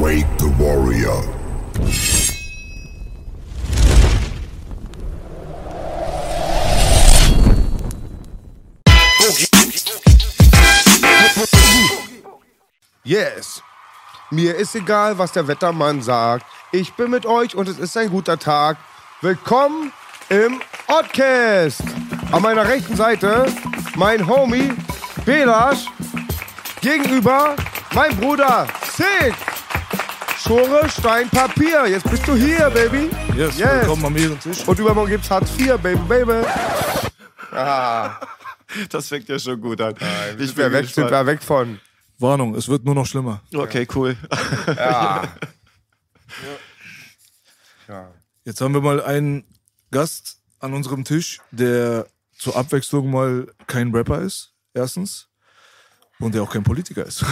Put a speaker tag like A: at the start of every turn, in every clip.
A: Wake the warrior.
B: Yes. Mir ist egal, was der Wettermann sagt. Ich bin mit euch und es ist ein guter Tag. Willkommen im Oddcast. An meiner rechten Seite mein Homie Belasch. Gegenüber mein Bruder Sid. Schore, Stein, Papier. Jetzt bist du hier, Baby.
C: Yes, willkommen am Ehrentisch.
B: Und übermorgen gibt's Hartz IV, Baby, Baby. Ah,
D: Das fängt ja schon gut an.
B: ich sind wir weg, sind wir weg von.
C: Warnung, es wird nur noch schlimmer.
D: Okay, cool.
B: Ja. ja.
C: Jetzt haben wir mal einen Gast an unserem Tisch, der zur Abwechslung mal kein Rapper ist, erstens. Und der auch kein Politiker ist.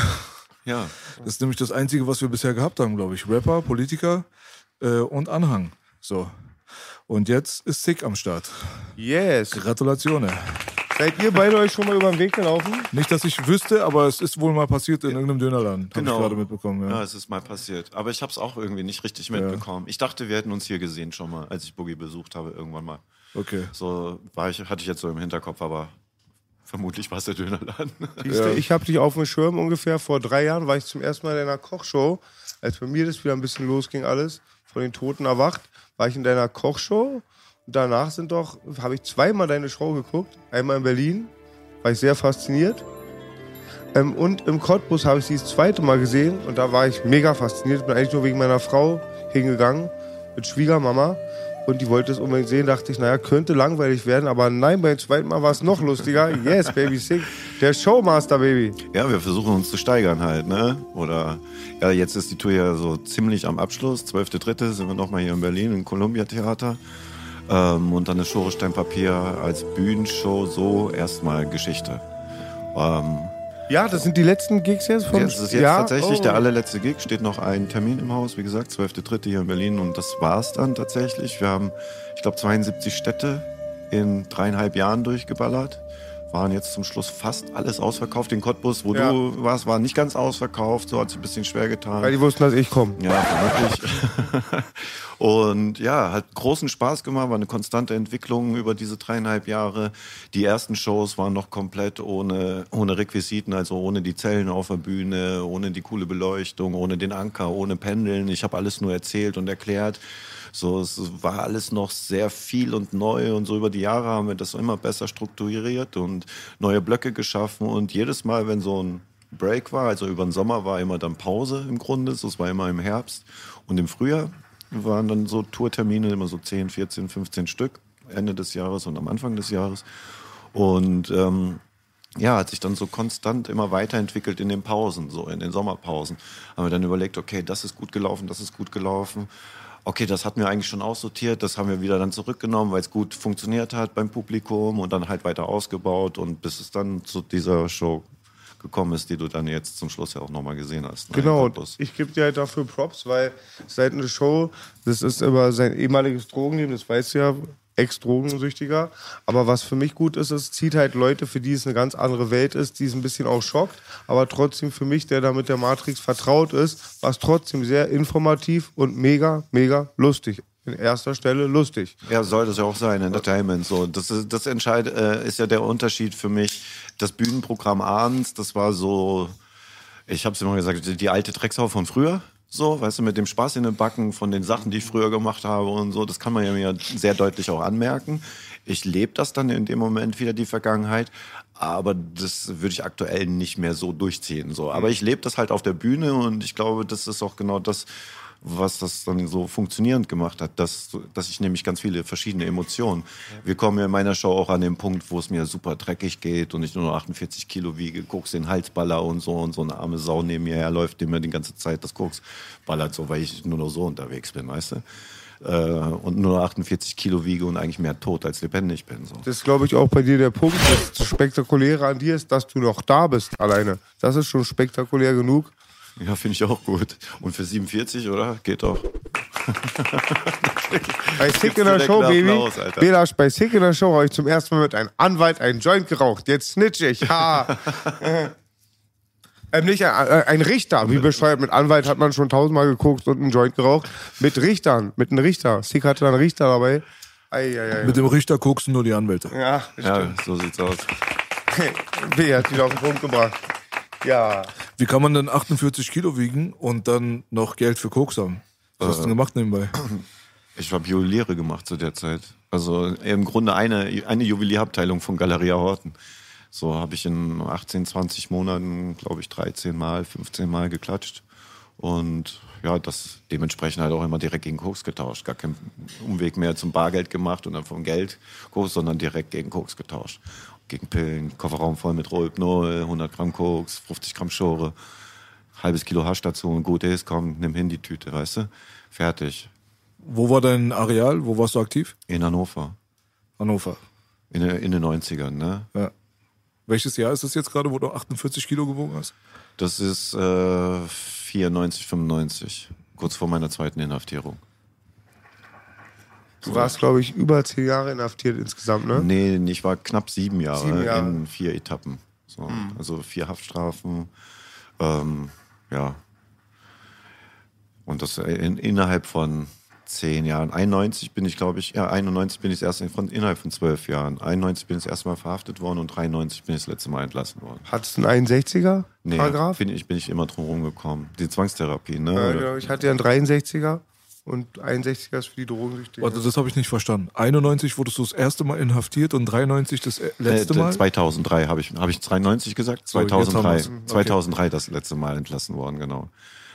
D: Ja.
C: Das ist nämlich das Einzige, was wir bisher gehabt haben, glaube ich. Rapper, Politiker äh, und Anhang. So. Und jetzt ist Sick am Start.
B: Yes.
C: Gratulation.
B: Seid ihr beide euch schon mal über den Weg gelaufen?
C: Nicht, dass ich wüsste, aber es ist wohl mal passiert in irgendeinem Dönerladen. Hab
D: Genau.
C: ich gerade mitbekommen.
D: Ja,
C: Ja.
D: es ist mal passiert. Aber ich habe es auch irgendwie nicht richtig mitbekommen. Ich dachte, wir hätten uns hier gesehen schon mal, als ich Boogie besucht habe, irgendwann mal.
C: Okay.
D: So war ich, hatte ich jetzt so im Hinterkopf, aber vermutlich war es der Dönerladen.
B: Siehste, Ich habe dich auf dem Schirm ungefähr vor drei Jahren, war ich zum ersten Mal in deiner Kochshow. Als bei mir das wieder ein bisschen losging alles, von den Toten erwacht, war ich in deiner Kochshow. Und danach sind doch, habe ich zweimal deine Show geguckt. Einmal in Berlin, war ich sehr fasziniert. Ähm, und im Cottbus habe ich sie das zweite Mal gesehen und da war ich mega fasziniert. Bin eigentlich nur wegen meiner Frau hingegangen mit Schwiegermama und die wollte es unbedingt sehen. Dachte ich, naja, könnte langweilig werden, aber nein, beim zweiten Mal war es noch lustiger. Yes, Baby, sick. Der Showmaster, Baby.
D: Ja, wir versuchen uns zu steigern halt, ne? Oder ja, jetzt ist die Tour ja so ziemlich am Abschluss. 12.3. sind wir nochmal hier in Berlin im Columbia Theater. Ähm, und dann ist Stein Papier als Bühnenshow so erstmal Geschichte. Ähm,
B: Ja, das sind die letzten Gigs jetzt vom
D: Jetzt ist jetzt
B: ja?
D: tatsächlich
B: oh.
D: der allerletzte Gig, steht noch ein Termin im Haus, wie gesagt, 12.3. hier in Berlin und das war's dann tatsächlich. Wir haben, ich glaube, 72 Städte in dreieinhalb Jahren durchgeballert. Waren jetzt zum Schluss fast alles ausverkauft. Den Cottbus, wo
B: Ja.
D: du warst, war nicht ganz ausverkauft, so hat sich ein bisschen schwer getan.
B: Weil die wussten, dass ich komme.
D: Ja, vermutlich. und ja, hat großen Spaß gemacht, war eine konstante Entwicklung über diese dreieinhalb Jahre. Die ersten Shows waren noch komplett ohne, ohne Requisiten, also ohne die Zellen auf der Bühne, ohne die coole Beleuchtung, ohne den Anker, ohne Pendeln. Ich habe alles nur erzählt und erklärt. So, es war alles noch sehr viel und neu und so über die Jahre haben wir das immer besser strukturiert und neue Blöcke geschaffen und jedes Mal, wenn so ein Break war, also über den Sommer war immer dann Pause im Grunde, so, es war immer im Herbst und im Frühjahr waren dann so Tourtermine, immer so 10, 14, 15 Stück, Ende des Jahres und am Anfang des Jahres und ähm, ja, hat sich dann so konstant immer weiterentwickelt in den Pausen, so in den Sommerpausen. Haben wir dann überlegt, okay, das ist gut gelaufen, das ist gut gelaufen. Okay, das hatten wir eigentlich schon aussortiert, das haben wir wieder dann zurückgenommen, weil es gut funktioniert hat beim Publikum und dann halt weiter ausgebaut und bis es dann zu dieser Show gekommen ist, die du dann jetzt zum Schluss ja auch nochmal gesehen hast. ne,
B: Genau, ich gebe dir halt dafür Props, weil seit einer Show, das ist über sein ehemaliges Drogenleben, das weißt du ja, Ex-Drogensüchtiger. Aber was für mich gut ist, es zieht halt Leute, für die es eine ganz andere Welt ist, die es ein bisschen auch schockt. Aber trotzdem für mich, der da mit der Matrix vertraut ist, war es trotzdem sehr informativ und mega, mega lustig. In erster Stelle lustig.
D: Ja, soll das ja auch sein, Entertainment. So, das ist, das entscheid, äh, ist ja der Unterschied für mich. Das Bühnenprogramm abends, das war so, ich habe es immer gesagt, die, die alte Drecksau von früher. So, weißt du, mit dem Spaß in den Backen von den Sachen, die ich früher gemacht habe und so, das kann man ja mir sehr deutlich auch anmerken. Ich lebe das dann in dem Moment wieder, die Vergangenheit. Aber das würde ich aktuell nicht mehr so durchziehen. So. Aber ich lebe das halt auf der Bühne und ich glaube, das ist auch genau das, was das dann so funktionierend gemacht hat, dass, dass ich nämlich ganz viele verschiedene Emotionen. Wir kommen ja in meiner Show auch an den Punkt, wo es mir super dreckig geht und ich nur noch 48 Kilo wiege, Koks den Halsballer und so und so eine arme Sau neben mir herläuft, die mir die ganze Zeit das Koks ballert, so weil ich nur noch so unterwegs bin, weißt du? Äh, und nur 48 Kilo wiege und eigentlich mehr tot als lebendig bin. So.
B: Das ist, glaube ich, auch bei dir der Punkt. Das Spektakuläre an dir ist, dass du noch da bist alleine. Das ist schon spektakulär genug.
D: Ja, finde ich auch gut. Und für 47, oder? Geht doch.
B: Bei Sick in der Show, Baby. Applaus, Belasch, bei Sick in der Show habe ich zum ersten Mal mit einem Anwalt einen Joint geraucht. Jetzt snitch ich. Ha. ähm, nicht ein, äh, ein Richter. Wie bescheuert. Mit Anwalt hat man schon tausendmal geguckt und einen Joint geraucht. Mit Richtern. Mit einem Richter. Sick hatte dann einen Richter dabei.
C: Ei, ei, ei. Mit dem Richter koksen nur die Anwälte.
D: Ja, ja so sieht's aus.
B: B hat wieder auf den Punkt gebracht. Ja.
C: Wie kann man denn 48 Kilo wiegen und dann noch Geld für Koks haben? Was hast du denn gemacht nebenbei?
D: Ich habe Juweliere gemacht zu der Zeit. Also im Grunde eine, eine Juwelierabteilung von Galeria Horten. So habe ich in 18, 20 Monaten, glaube ich, 13 Mal, 15 Mal geklatscht. Und ja, das dementsprechend halt auch immer direkt gegen Koks getauscht. Gar keinen Umweg mehr zum Bargeld gemacht und dann vom Geld Koks, sondern direkt gegen Koks getauscht gegen Pillen, Kofferraum voll mit Rohypnol, 100 Gramm Koks, 50 Gramm Schore, halbes Kilo Hasch dazu und gut ist, komm, nimm hin die Tüte, weißt du? Fertig.
C: Wo war dein Areal? Wo warst du aktiv?
D: In Hannover.
C: Hannover.
D: In, in den 90ern, ne?
C: Ja. Welches Jahr ist das jetzt gerade, wo du 48 Kilo gewogen hast?
D: Das ist äh, 94, 95. Kurz vor meiner zweiten Inhaftierung.
B: Du warst, glaube ich, über zehn Jahre inhaftiert insgesamt, ne?
D: Nee, ich war knapp sieben Jahre, sieben Jahre. in vier Etappen. So, mhm. Also vier Haftstrafen. Ähm, ja. Und das in, innerhalb von zehn Jahren. 91 bin ich, glaube ich, ja, 91 bin ich das erste von, innerhalb von zwölf Jahren. 91 bin ich das erste Mal verhaftet worden und 93 bin ich das letzte Mal entlassen worden.
B: Hattest du einen 61er?
D: Nee, Paragraph? Bin ich, bin ich immer drum rumgekommen. Die Zwangstherapie, ne? Ja,
B: genau. Ich hatte ja einen 63er und 61er ist für die Drogensüchtigen.
C: Warte, das habe ich nicht verstanden. 91 wurdest du das erste Mal inhaftiert und 93 das äh, letzte Mal?
D: 2003 habe ich, habe ich 93 gesagt? 2003. So, okay. 2003 das letzte Mal entlassen worden, genau.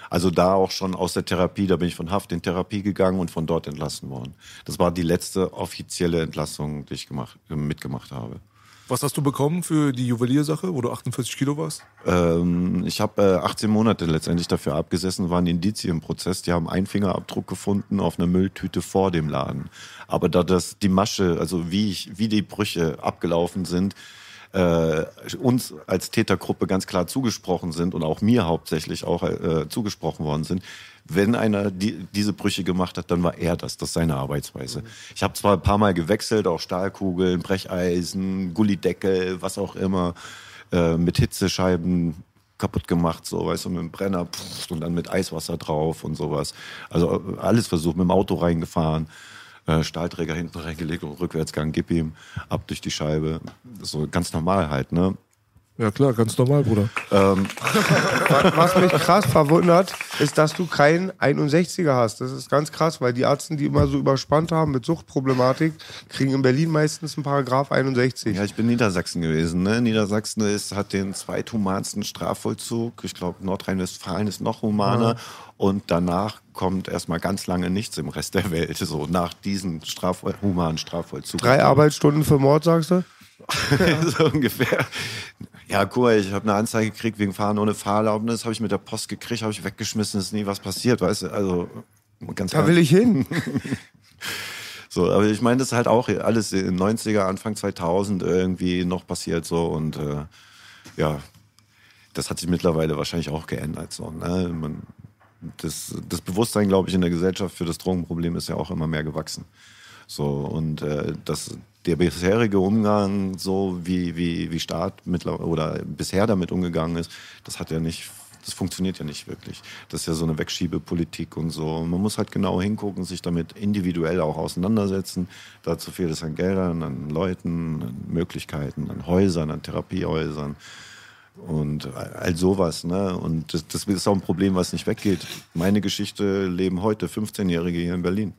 D: Also da auch schon aus der Therapie, da bin ich von Haft in Therapie gegangen und von dort entlassen worden. Das war die letzte offizielle Entlassung, die ich gemacht, mitgemacht habe.
C: Was hast du bekommen für die Juweliersache, wo du 48 Kilo warst?
D: Ähm, ich habe äh, 18 Monate letztendlich dafür abgesessen, war ein Indizienprozess. Die haben einen Fingerabdruck gefunden auf einer Mülltüte vor dem Laden. Aber da das die Masche, also wie ich, wie die Brüche abgelaufen sind, äh, uns als Tätergruppe ganz klar zugesprochen sind und auch mir hauptsächlich auch äh, zugesprochen worden sind, wenn einer die, diese Brüche gemacht hat, dann war er das. Das ist seine Arbeitsweise. Ich habe zwar ein paar Mal gewechselt, auch Stahlkugeln, Brecheisen, Gullideckel, was auch immer, äh, mit Hitzescheiben kaputt gemacht, so, weißt du, mit dem Brenner pff, und dann mit Eiswasser drauf und sowas. Also äh, alles versucht, mit dem Auto reingefahren. Äh, Stahlträger hinten reingelegt und Rückwärtsgang, gib ihm ab durch die Scheibe. So ganz normal halt, ne?
C: Ja klar, ganz normal, Bruder. Ähm.
B: Was mich krass verwundert, ist, dass du keinen 61er hast. Das ist ganz krass, weil die Ärzte, die immer so überspannt haben mit Suchtproblematik, kriegen in Berlin meistens einen Paragraph 61.
D: Ja, ich bin Niedersachsen gewesen. Ne? Niedersachsen ist, hat den zweithumansten Strafvollzug. Ich glaube, Nordrhein-Westfalen ist noch humaner. Ja. Und danach kommt erstmal ganz lange nichts im Rest der Welt, so nach diesem Straf humanen Strafvollzug.
B: Drei Arbeitsstunden für Mord, sagst du?
D: so ungefähr. Ja, guck mal, ich habe eine Anzeige gekriegt wegen Fahren ohne Fahrerlaubnis, habe ich mit der Post gekriegt, habe ich weggeschmissen, ist nie was passiert, weißt du? Also
B: ganz Da will ich hin.
D: so, aber ich meine, das ist halt auch alles in den 90er, Anfang 2000 irgendwie noch passiert so und äh, ja, das hat sich mittlerweile wahrscheinlich auch geändert so, ne? Man, das, das Bewusstsein, glaube ich, in der Gesellschaft für das Drogenproblem ist ja auch immer mehr gewachsen. So, und äh, das, der bisherige Umgang, so wie, wie, wie Staat mittlerweile oder bisher damit umgegangen ist, das hat ja nicht, das funktioniert ja nicht wirklich. Das ist ja so eine Wegschiebepolitik und so. Man muss halt genau hingucken, sich damit individuell auch auseinandersetzen. Dazu fehlt es an Geldern, an Leuten, an Möglichkeiten, an Häusern, an Therapiehäusern und all sowas. Ne? Und das, das ist auch ein Problem, was nicht weggeht. Meine Geschichte leben heute 15-Jährige hier in Berlin.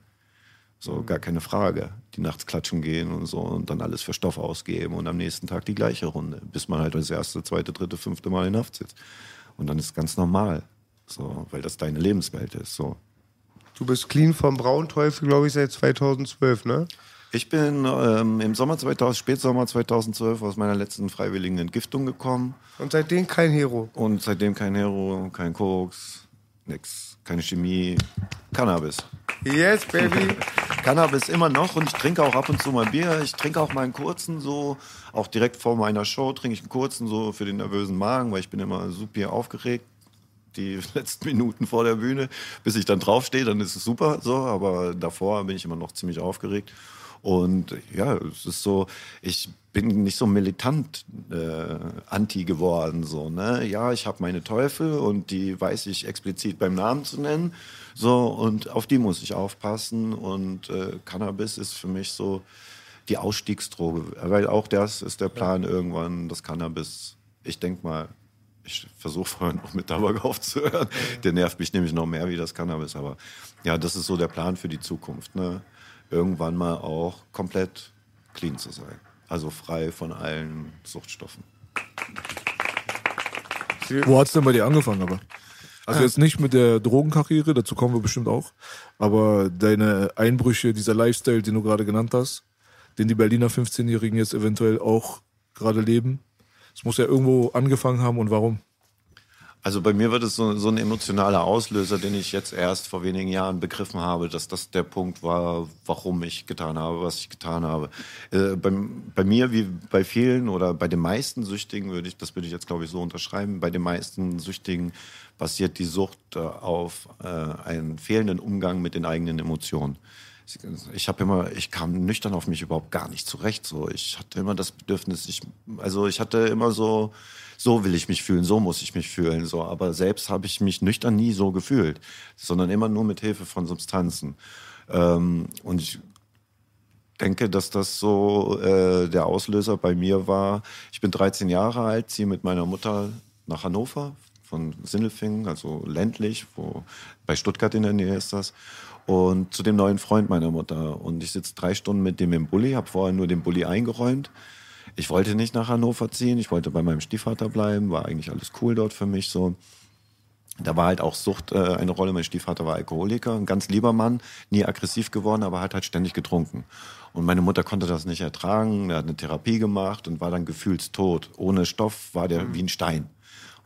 D: So, gar keine Frage. Die nachts klatschen gehen und so und dann alles für Stoff ausgeben und am nächsten Tag die gleiche Runde, bis man halt das erste, zweite, dritte, fünfte Mal in Haft sitzt. Und dann ist es ganz normal. So, weil das deine Lebenswelt ist. So.
B: Du bist clean vom Braunteufel, glaube ich, seit 2012, ne?
D: Ich bin ähm, im Sommer 2000, Spätsommer 2012 aus meiner letzten freiwilligen Entgiftung gekommen.
B: Und seitdem kein Hero.
D: Und seitdem kein Hero, kein Koks, nix, keine Chemie, Cannabis.
B: Yes, baby.
D: Cannabis immer noch und ich trinke auch ab und zu mal Bier. Ich trinke auch mal einen kurzen so, auch direkt vor meiner Show trinke ich einen kurzen so für den nervösen Magen, weil ich bin immer super aufgeregt. Die letzten Minuten vor der Bühne, bis ich dann draufstehe, dann ist es super so, aber davor bin ich immer noch ziemlich aufgeregt. Und ja, es ist so, ich bin nicht so militant äh, anti geworden. So, ne? Ja, ich habe meine Teufel und die weiß ich explizit beim Namen zu nennen. So, und auf die muss ich aufpassen. Und äh, Cannabis ist für mich so die Ausstiegsdroge. Weil auch das ist der Plan irgendwann, das Cannabis, ich denke mal, ich versuche vorhin noch mit Tabak aufzuhören. Der nervt mich nämlich noch mehr wie das Cannabis. Aber ja, das ist so der Plan für die Zukunft. Ne? Irgendwann mal auch komplett clean zu sein. Also frei von allen Suchtstoffen.
C: Wo hat es denn bei dir angefangen aber? Also jetzt nicht mit der Drogenkarriere, dazu kommen wir bestimmt auch, aber deine Einbrüche, dieser Lifestyle, den du gerade genannt hast, den die Berliner 15-Jährigen jetzt eventuell auch gerade leben, es muss ja irgendwo angefangen haben und warum?
D: Also bei mir wird es so, so ein emotionaler Auslöser, den ich jetzt erst vor wenigen Jahren begriffen habe, dass das der Punkt war, warum ich getan habe, was ich getan habe. Äh, bei, bei, mir, wie bei vielen oder bei den meisten Süchtigen, würde ich, das würde ich jetzt glaube ich so unterschreiben, bei den meisten Süchtigen basiert die Sucht äh, auf äh, einen fehlenden Umgang mit den eigenen Emotionen. Ich habe immer, ich kam nüchtern auf mich überhaupt gar nicht zurecht. So, ich hatte immer das Bedürfnis, ich, also ich hatte immer so so will ich mich fühlen, so muss ich mich fühlen. So. Aber selbst habe ich mich nüchtern nie so gefühlt, sondern immer nur mit Hilfe von Substanzen. Ähm, und ich denke, dass das so äh, der Auslöser bei mir war. Ich bin 13 Jahre alt, ziehe mit meiner Mutter nach Hannover von Sindelfingen, also ländlich, wo bei Stuttgart in der Nähe ist das. Und zu dem neuen Freund meiner Mutter. Und ich sitze drei Stunden mit dem im Bulli, habe vorher nur den Bulli eingeräumt ich wollte nicht nach Hannover ziehen, ich wollte bei meinem Stiefvater bleiben, war eigentlich alles cool dort für mich so. Da war halt auch Sucht äh, eine Rolle. Mein Stiefvater war Alkoholiker, ein ganz lieber Mann, nie aggressiv geworden, aber hat halt ständig getrunken. Und meine Mutter konnte das nicht ertragen. Er hat eine Therapie gemacht und war dann gefühlstot. Ohne Stoff war der mhm. wie ein Stein.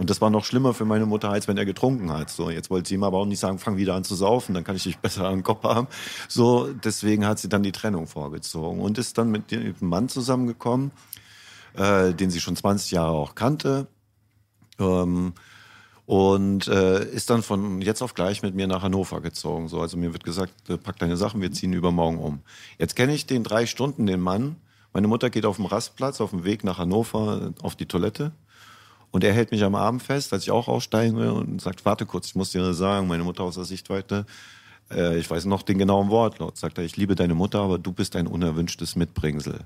D: Und das war noch schlimmer für meine Mutter, als wenn er getrunken hat. So, jetzt wollte sie ihm aber auch nicht sagen, fang wieder an zu saufen, dann kann ich dich besser am Kopf haben. So, deswegen hat sie dann die Trennung vorgezogen und ist dann mit dem Mann zusammengekommen, äh, den sie schon 20 Jahre auch kannte. Ähm, und äh, ist dann von jetzt auf gleich mit mir nach Hannover gezogen. So, also mir wird gesagt, äh, pack deine Sachen, wir ziehen übermorgen um. Jetzt kenne ich den drei Stunden, den Mann. Meine Mutter geht auf dem Rastplatz auf dem Weg nach Hannover äh, auf die Toilette. Und er hält mich am Arm fest, als ich auch aussteigen will und sagt, warte kurz, ich muss dir sagen, meine Mutter aus der Sichtweite, äh, ich weiß noch den genauen Wortlaut, sagt er, ich liebe deine Mutter, aber du bist ein unerwünschtes Mitbringsel.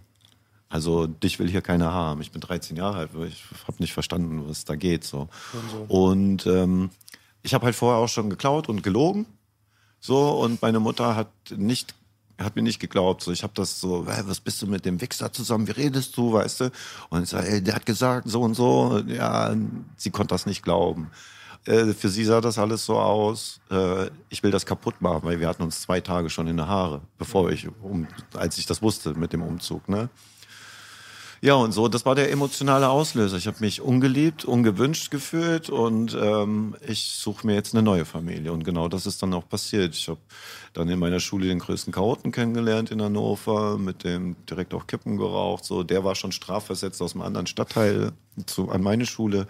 D: Also dich will hier keiner haben. Ich bin 13 Jahre alt, ich habe nicht verstanden, was da geht. So. Und, so. und ähm, ich habe halt vorher auch schon geklaut und gelogen. So, und meine Mutter hat nicht hat mir nicht geglaubt. So, ich habe das so, hey, was bist du mit dem Wichser zusammen? Wie redest du, weißt du? Und ich sage, ey, der hat gesagt so und so. Ja, sie konnte das nicht glauben. Äh, für sie sah das alles so aus, äh, ich will das kaputt machen, weil wir hatten uns zwei Tage schon in der Haare, bevor ich, um, als ich das wusste mit dem Umzug. Ne? Ja, und so, das war der emotionale Auslöser. Ich habe mich ungeliebt, ungewünscht gefühlt und ähm, ich suche mir jetzt eine neue Familie. Und genau das ist dann auch passiert. Ich habe dann in meiner Schule den größten Chaoten kennengelernt in Hannover, mit dem direkt auch Kippen geraucht. So, der war schon strafversetzt aus einem anderen Stadtteil zu, an meine Schule.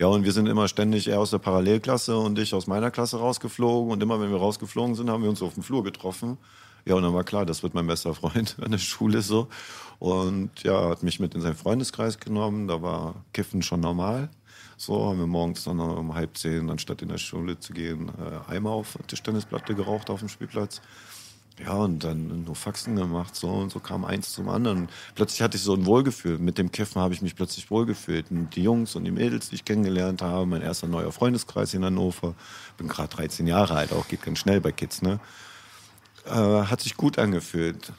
D: Ja, und wir sind immer ständig er aus der Parallelklasse und ich aus meiner Klasse rausgeflogen. Und immer wenn wir rausgeflogen sind, haben wir uns auf dem Flur getroffen. Ja, und dann war klar, das wird mein bester Freund an der Schule so. Und ja, hat mich mit in seinen Freundeskreis genommen. Da war Kiffen schon normal. So haben wir morgens dann um halb zehn, anstatt in der Schule zu gehen, äh, Eimer auf Tischtennisplatte geraucht auf dem Spielplatz. Ja, und dann nur Faxen gemacht, so und so kam eins zum anderen. Plötzlich hatte ich so ein Wohlgefühl. Mit dem Kiffen habe ich mich plötzlich wohlgefühlt. Und die Jungs und die Mädels, die ich kennengelernt habe, mein erster neuer Freundeskreis in Hannover. Bin gerade 13 Jahre alt, auch geht ganz schnell bei Kids, ne? Äh, hat sich gut angefühlt.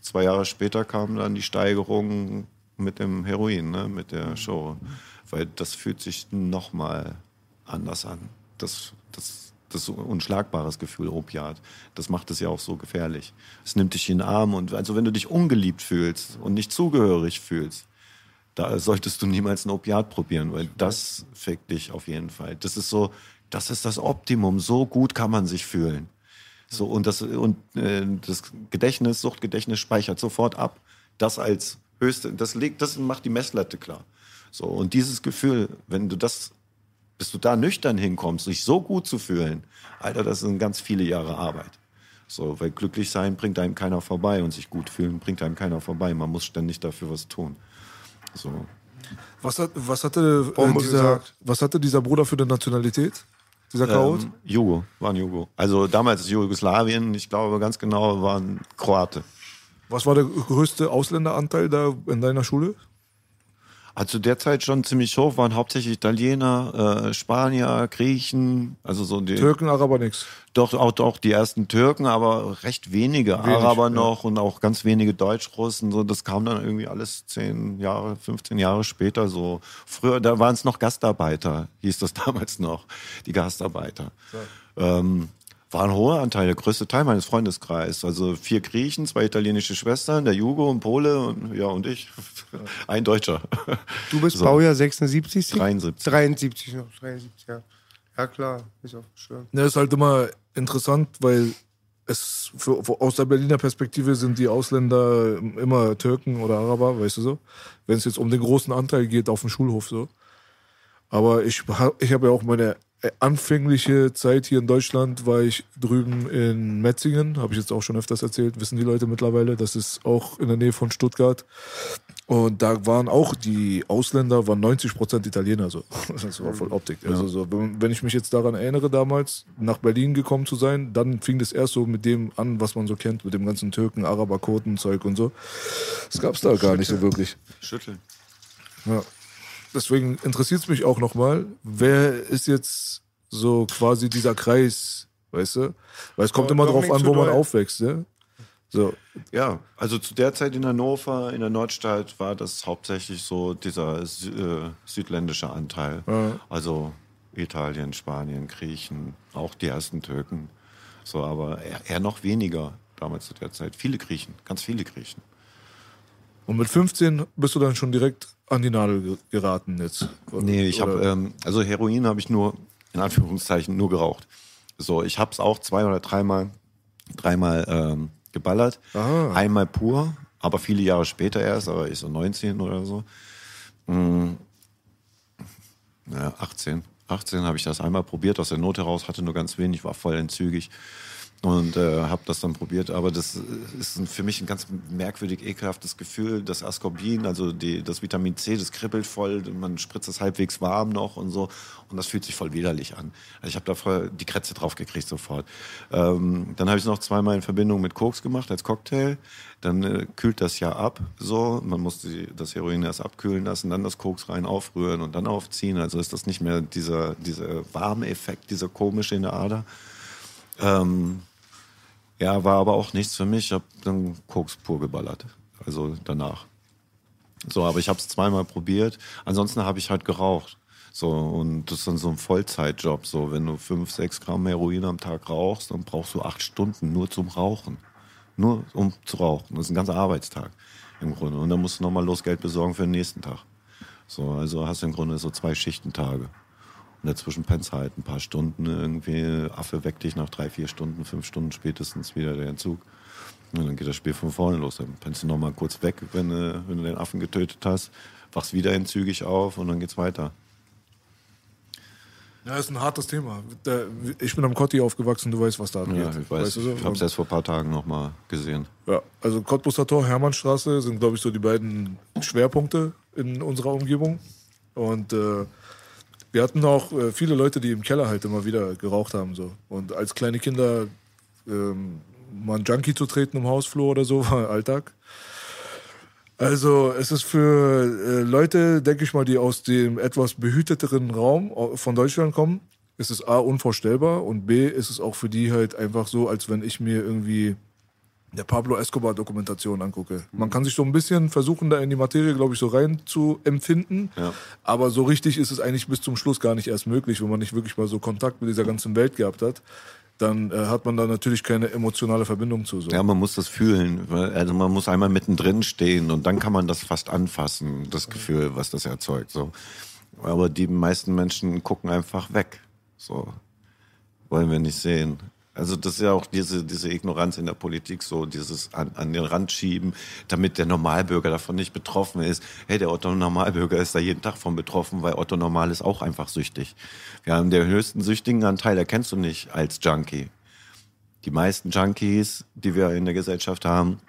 D: Zwei Jahre später kam dann die Steigerung mit dem Heroin, ne, mit der Show. Weil das fühlt sich nochmal anders an. Das, das, das unschlagbares Gefühl, Opiat. Das macht es ja auch so gefährlich. Es nimmt dich in den Arm und also wenn du dich ungeliebt fühlst und nicht zugehörig fühlst, da solltest du niemals ein Opiat probieren, weil das fickt dich auf jeden Fall. Das ist so, das ist das Optimum. So gut kann man sich fühlen. So und das und äh, das Gedächtnis, Suchtgedächtnis speichert sofort ab. Das als höchste, das legt, das macht die Messlatte klar. So und dieses Gefühl, wenn du das bis du da nüchtern hinkommst, sich so gut zu fühlen, Alter, das sind ganz viele Jahre Arbeit. So, weil glücklich sein bringt einem keiner vorbei und sich gut fühlen bringt einem keiner vorbei. Man muss ständig dafür was tun. So.
C: Was, hat, was, hatte, äh, dieser, was hatte dieser Bruder für eine Nationalität? Dieser Chaot?
D: Ähm, Jugo, war ein Jugo. Also damals Jugoslawien, ich glaube ganz genau, war ein Kroate.
C: was war der größte Ausländeranteil da in deiner Schule?
D: Also derzeit schon ziemlich hoch, waren hauptsächlich Italiener, äh, Spanier, Griechen, also so die.
C: Türken, Araber, nix.
D: Doch, auch, auch die ersten Türken, aber recht wenige
C: Wenig,
D: Araber
C: ja.
D: noch und auch ganz wenige Deutschrussen. So, das kam dann irgendwie alles zehn Jahre, 15 Jahre später. So früher, da waren es noch Gastarbeiter, hieß das damals noch, die Gastarbeiter. Ähm, war ein hoher Anteil, der größte Teil meines Freundeskreises. Also vier Griechen, zwei italienische Schwestern, der Jugo und Pole und ja und ich. Ein Deutscher.
B: Du bist
D: So.
B: Baujahr 76?
D: 73.
B: 73 noch, 73, ja. Ja klar, ist auch schön.
C: Ja, ist halt immer interessant, weil es für, für, aus der Berliner Perspektive sind die Ausländer immer Türken oder Araber, weißt du so. Wenn es jetzt um den großen Anteil geht auf dem Schulhof so. Aber ich, ich habe ja auch meine anfängliche Zeit hier in Deutschland, war ich drüben in Metzingen, habe ich jetzt auch schon öfters erzählt, wissen die Leute mittlerweile, das ist auch in der Nähe von Stuttgart. Und da waren auch die Ausländer, waren 90 Prozent Italiener, so. Das war voll Optik. Also so, wenn ich mich jetzt daran erinnere, damals nach Berlin gekommen zu sein, dann fing das erst so mit dem an, was man so kennt, mit dem ganzen Türken, Araber, Koten, Zeug und so. Das gab's da gar nicht so wirklich.
D: Schütteln.
C: Ja. Deswegen interessiert es mich auch nochmal, wer ist jetzt so quasi dieser Kreis, weißt du? Weil es kommt immer drauf an, wo man aufwächst, ne? So,
D: Ja, also zu der Zeit in Hannover, in der Nordstadt, war das hauptsächlich so dieser äh, südländische Anteil.
C: Ja.
D: Also Italien, Spanien, Griechen, auch die ersten Türken. So, aber eher, eher noch weniger damals zu der Zeit. Viele Griechen, ganz viele Griechen.
C: und mit 15 bist du dann schon direkt an die Nadel ge- geraten jetzt.
D: Nee, ich habe,
C: Oder-
D: ähm, also Heroin habe ich nur, in Anführungszeichen, nur geraucht. So, ich habe es auch zwei oder dreimal, dreimal ähm, geballert.
C: Aha.
D: Einmal pur, aber viele Jahre später erst, aber ich so 19 oder so. Mm, ja, 18. 18 habe ich das einmal probiert, aus der Not heraus, hatte nur ganz wenig, war voll entzügig und äh, habe das dann probiert. Aber das ist ein- für mich ein ganz merkwürdig ekelhaftes Gefühl. Das Ascorbin, also die, das Vitamin C, das kribbelt voll, man spritzt es halbwegs warm noch und so. Und das fühlt sich voll widerlich an. Also ich habe da voll die Krätze drauf gekriegt sofort. Ähm, dann habe ich es noch zweimal in Verbindung mit Koks gemacht als Cocktail. Dann äh, kühlt das ja ab, so. Man muss die, das Heroin erst abkühlen lassen, dann das Koks rein aufrühren und dann aufziehen. Also ist das nicht mehr dieser, dieser warme Effekt, dieser komische in der Ader. Ähm, ja, war aber auch nichts für mich. Ich habe dann Koks pur geballert. Also danach. So, aber ich habe es zweimal probiert. Ansonsten habe ich halt geraucht. So, und das ist dann so ein Vollzeitjob. So, wenn du fünf, sechs Gramm Heroin am Tag rauchst, dann brauchst du acht Stunden nur zum Rauchen. Nur um zu rauchen. Das ist ein ganzer Arbeitstag im Grunde. Und dann musst du nochmal los Geld besorgen für den nächsten Tag. So, also hast du im Grunde so zwei Schichtentage. Und dazwischen pennst halt ein paar Stunden irgendwie. Affe weckt dich nach drei, vier Stunden, fünf Stunden spätestens wieder der Entzug. Und dann geht das Spiel von vorne los. Dann pennst du nochmal kurz weg, wenn du, wenn du den Affen getötet hast, wachst wieder entzügig auf und dann geht's weiter.
C: Ja, ist ein hartes Thema. Der, ich bin am Kotti aufgewachsen, du weißt, was da abgeht.
D: Ja, ich weiß,
C: Weißt du so?
D: ich habe es erst vor ein paar Tagen nochmal gesehen.
C: Ja, also Cottbuster Tor, Hermannstraße sind, glaube ich, so die beiden Schwerpunkte in unserer Umgebung. Und äh, wir hatten auch äh, viele Leute, die im Keller halt immer wieder geraucht haben. So. Und als kleine Kinder ähm, mal ein Junkie zu treten im Hausflur oder so war Alltag. Also es ist für äh, Leute, denke ich mal, die aus dem etwas behüteteren Raum au- von Deutschland kommen, ist es A unvorstellbar und B ist es auch für die halt einfach so, als wenn ich mir irgendwie der Pablo Escobar-Dokumentation angucke. Man kann sich so ein bisschen versuchen, da in die Materie, glaube ich, so rein zu empfinden.
D: Ja.
C: Aber so richtig ist es eigentlich bis zum Schluss gar nicht erst möglich, wenn man nicht wirklich mal so Kontakt mit dieser ganzen Welt gehabt hat. Dann äh, hat man da natürlich keine emotionale Verbindung zu. So.
D: Ja, man muss das fühlen. Also man muss einmal mittendrin stehen und dann kann man das fast anfassen, das Gefühl, was das erzeugt. So. Aber die meisten Menschen gucken einfach weg. So. Wollen wir nicht sehen. Also das ist ja auch diese, diese Ignoranz in der Politik, so dieses an, an den Rand schieben, damit der Normalbürger davon nicht betroffen ist. Hey, der Otto Normalbürger ist da jeden Tag von betroffen, weil Otto Normal ist auch einfach süchtig. Wir haben den höchsten süchtigen Anteil, erkennst du nicht als Junkie. Die meisten Junkies, die wir in der Gesellschaft haben,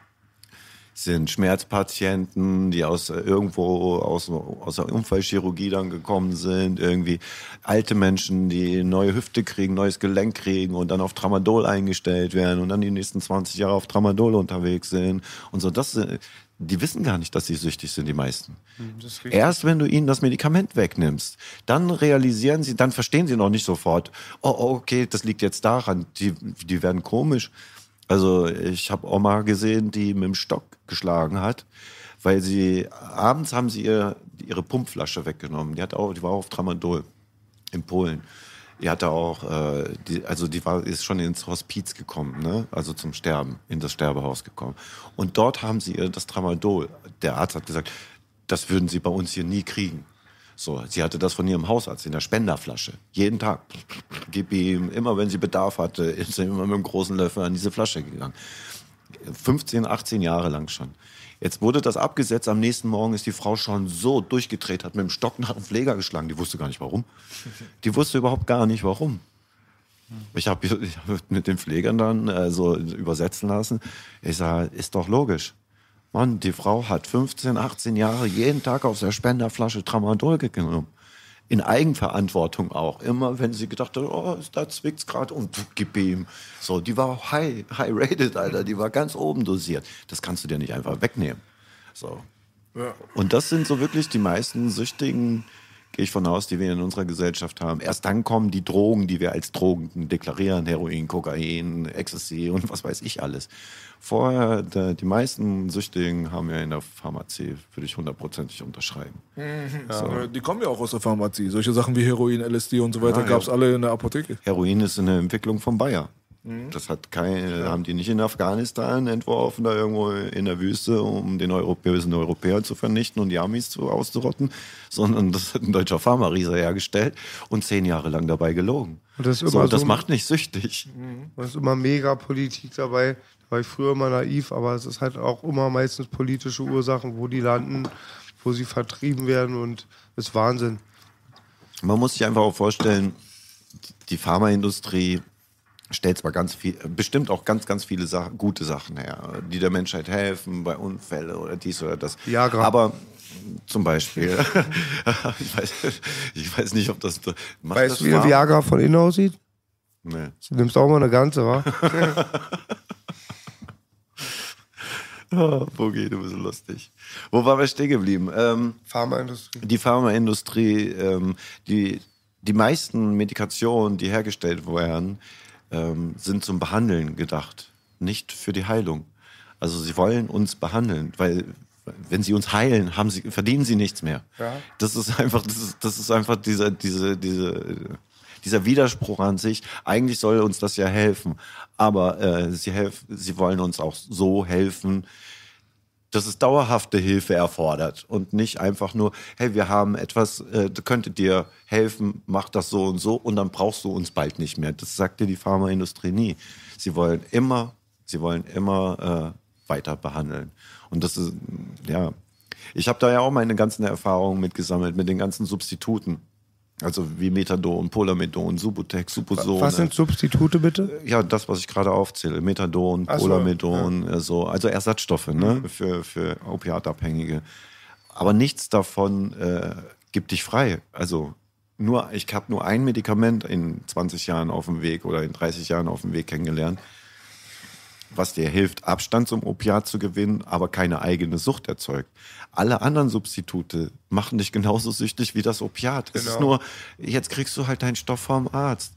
D: sind Schmerzpatienten, die aus äh, irgendwo aus, aus der Unfallchirurgie dann gekommen sind, irgendwie alte Menschen, die neue Hüfte kriegen, neues Gelenk kriegen und dann auf Tramadol eingestellt werden und dann die nächsten 20 Jahre auf Tramadol unterwegs sind und so. Das, äh, die wissen gar nicht, dass sie süchtig sind, die meisten. Erst wenn du ihnen das Medikament wegnimmst, dann realisieren sie, dann verstehen sie noch nicht sofort, oh, oh, okay, das liegt jetzt daran, die, die werden komisch. Also ich habe Oma gesehen, die mit dem Stock geschlagen hat, weil sie abends haben sie ihr, ihre Pumpflasche weggenommen. Die, hat auch, die war auf Tramadol in Polen. Die hatte auch, äh, die, also die war, ist schon ins Hospiz gekommen, ne? also zum Sterben, in das Sterbehaus gekommen. Und dort haben sie ihr das Tramadol. Der Arzt hat gesagt, das würden sie bei uns hier nie kriegen. So, sie hatte das von ihrem Hausarzt in der Spenderflasche. Jeden Tag. Gib ihm, immer wenn sie Bedarf hatte, ist sie immer mit einem großen Löffel an diese Flasche gegangen. 15, 18 Jahre lang schon. Jetzt wurde das abgesetzt, am nächsten Morgen ist die Frau schon so durchgedreht, hat mit dem Stock nach dem Pfleger geschlagen. Die wusste gar nicht warum. Die wusste überhaupt gar nicht warum. Ich habe hab mit den Pflegern dann äh, so übersetzen lassen. Ich sage, ist doch logisch. Mann, die Frau hat 15, 18 Jahre jeden Tag aus der Spenderflasche Tramadol genommen. In Eigenverantwortung auch. Immer wenn sie gedacht hat, oh, da zwickt's gerade und gib ihm. So, die war high, high rated, Alter. Die war ganz oben dosiert. Das kannst du dir nicht einfach wegnehmen. So. Und das sind so wirklich die meisten Süchtigen, gehe ich von aus, die wir in unserer Gesellschaft haben. Erst dann kommen die Drogen, die wir als Drogen deklarieren. Heroin, Kokain, Ecstasy und was weiß ich alles. Vorher, der, die meisten Süchtigen haben wir in der Pharmazie, würde ich hundertprozentig unterschreiben.
C: Ja, Die kommen ja auch aus der Pharmazie. Solche Sachen wie Heroin, LSD und so weiter
D: Ja,
C: gab's
D: ja.
C: alle in der Apotheke.
D: Heroin ist eine Entwicklung von Bayer. Das hat keine, haben die nicht in Afghanistan entworfen, da irgendwo in der Wüste, um den bösen Europäer zu vernichten und die Amis zu, auszurotten, sondern das hat ein deutscher Pharma-Riese hergestellt und zehn Jahre lang dabei gelogen.
B: Und das ist
D: so, das
B: so-
D: macht nicht süchtig.
B: Und es ist immer mega Politik dabei. Da war ich früher immer naiv, aber es ist halt auch immer meistens politische Ursachen, wo die landen, wo sie vertrieben werden und das ist Wahnsinn.
D: Man muss sich einfach auch vorstellen, die Pharmaindustrie stellt zwar ganz viel, bestimmt auch ganz, ganz viele Sachen, gute Sachen her, die der Menschheit helfen bei Unfällen oder dies oder das.
B: Viagra.
D: Aber zum Beispiel, ich, weiß, ich weiß nicht, ob das.
B: Weißt
D: das
B: du, wie
D: Pharma-
B: Viagra von innen aussieht?
D: Nee.
B: Du nimmst auch mal eine ganze, wa?
D: Boogie, du bist lustig. Wo waren wir stehen geblieben? Ähm,
B: Pharmaindustrie.
D: die Pharmaindustrie, ähm, die, die meisten Medikationen, die hergestellt werden, ähm, sind zum Behandeln gedacht, nicht für die Heilung. Also sie wollen uns behandeln, weil wenn sie uns heilen, haben sie, verdienen sie nichts mehr.
B: Ja.
D: Das ist einfach, das ist, das ist einfach dieser, diese, diese, dieser Widerspruch an sich. Eigentlich soll uns das ja helfen, aber äh, sie helfen, sie wollen uns auch so helfen, dass es dauerhafte Hilfe erfordert und nicht einfach nur, hey, wir haben etwas, äh, könnte dir helfen, mach das so und so und dann brauchst du uns bald nicht mehr. Das sagt dir die Pharmaindustrie nie. Sie wollen immer, sie wollen immer äh, weiter behandeln. Und das ist, ja, ich habe da ja auch meine ganzen Erfahrungen mitgesammelt mit den ganzen Substituten. Also wie Methadon, Polamedon, Subutex, Suposone.
B: Was sind Substitute bitte?
D: Ja, das, was ich gerade aufzähle. Methadon,
B: Ach so,
D: Polamedon, äh, so, also Ersatzstoffe ne? für, für Opiatabhängige. Aber nichts davon äh, gibt dich frei. Also nur, ich habe nur ein Medikament in 20 Jahren auf dem Weg oder in 30 Jahren auf dem Weg kennengelernt, was dir hilft, Abstand zum Opiat zu gewinnen, aber keine eigene Sucht erzeugt. Alle anderen Substitute machen dich genauso süchtig wie das Opiat. Es ist
B: Genau.
D: nur, jetzt kriegst du halt deinen Stoff vom Arzt.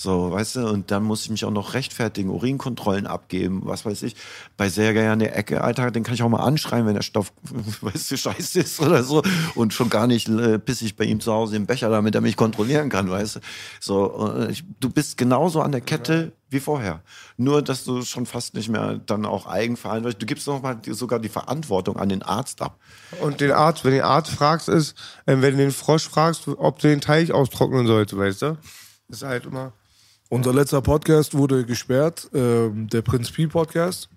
D: So, weißt du, und dann muss ich mich auch noch rechtfertigen, Urinkontrollen abgeben, was weiß ich. Bei Sergei an der Ecke, Alter, den kann ich auch mal anschreien, wenn der Stoff, weißt du, scheiße ist oder so. Und schon gar nicht äh, piss ich bei ihm zu Hause im Becher, damit er mich kontrollieren kann, weißt du. So, äh, ich, du bist genauso an der Kette wie vorher. Nur, dass du schon fast nicht mehr dann auch eigenverantwortlich, du gibst noch mal sogar die Verantwortung an den Arzt ab.
B: Und den Arzt, wenn du den Arzt fragst, ist, äh, wenn du den Frosch fragst, ob du den Teich austrocknen sollst, weißt du? Das ist halt immer.
C: Unser letzter Podcast wurde gesperrt, ähm, der Prinz Pi Podcast.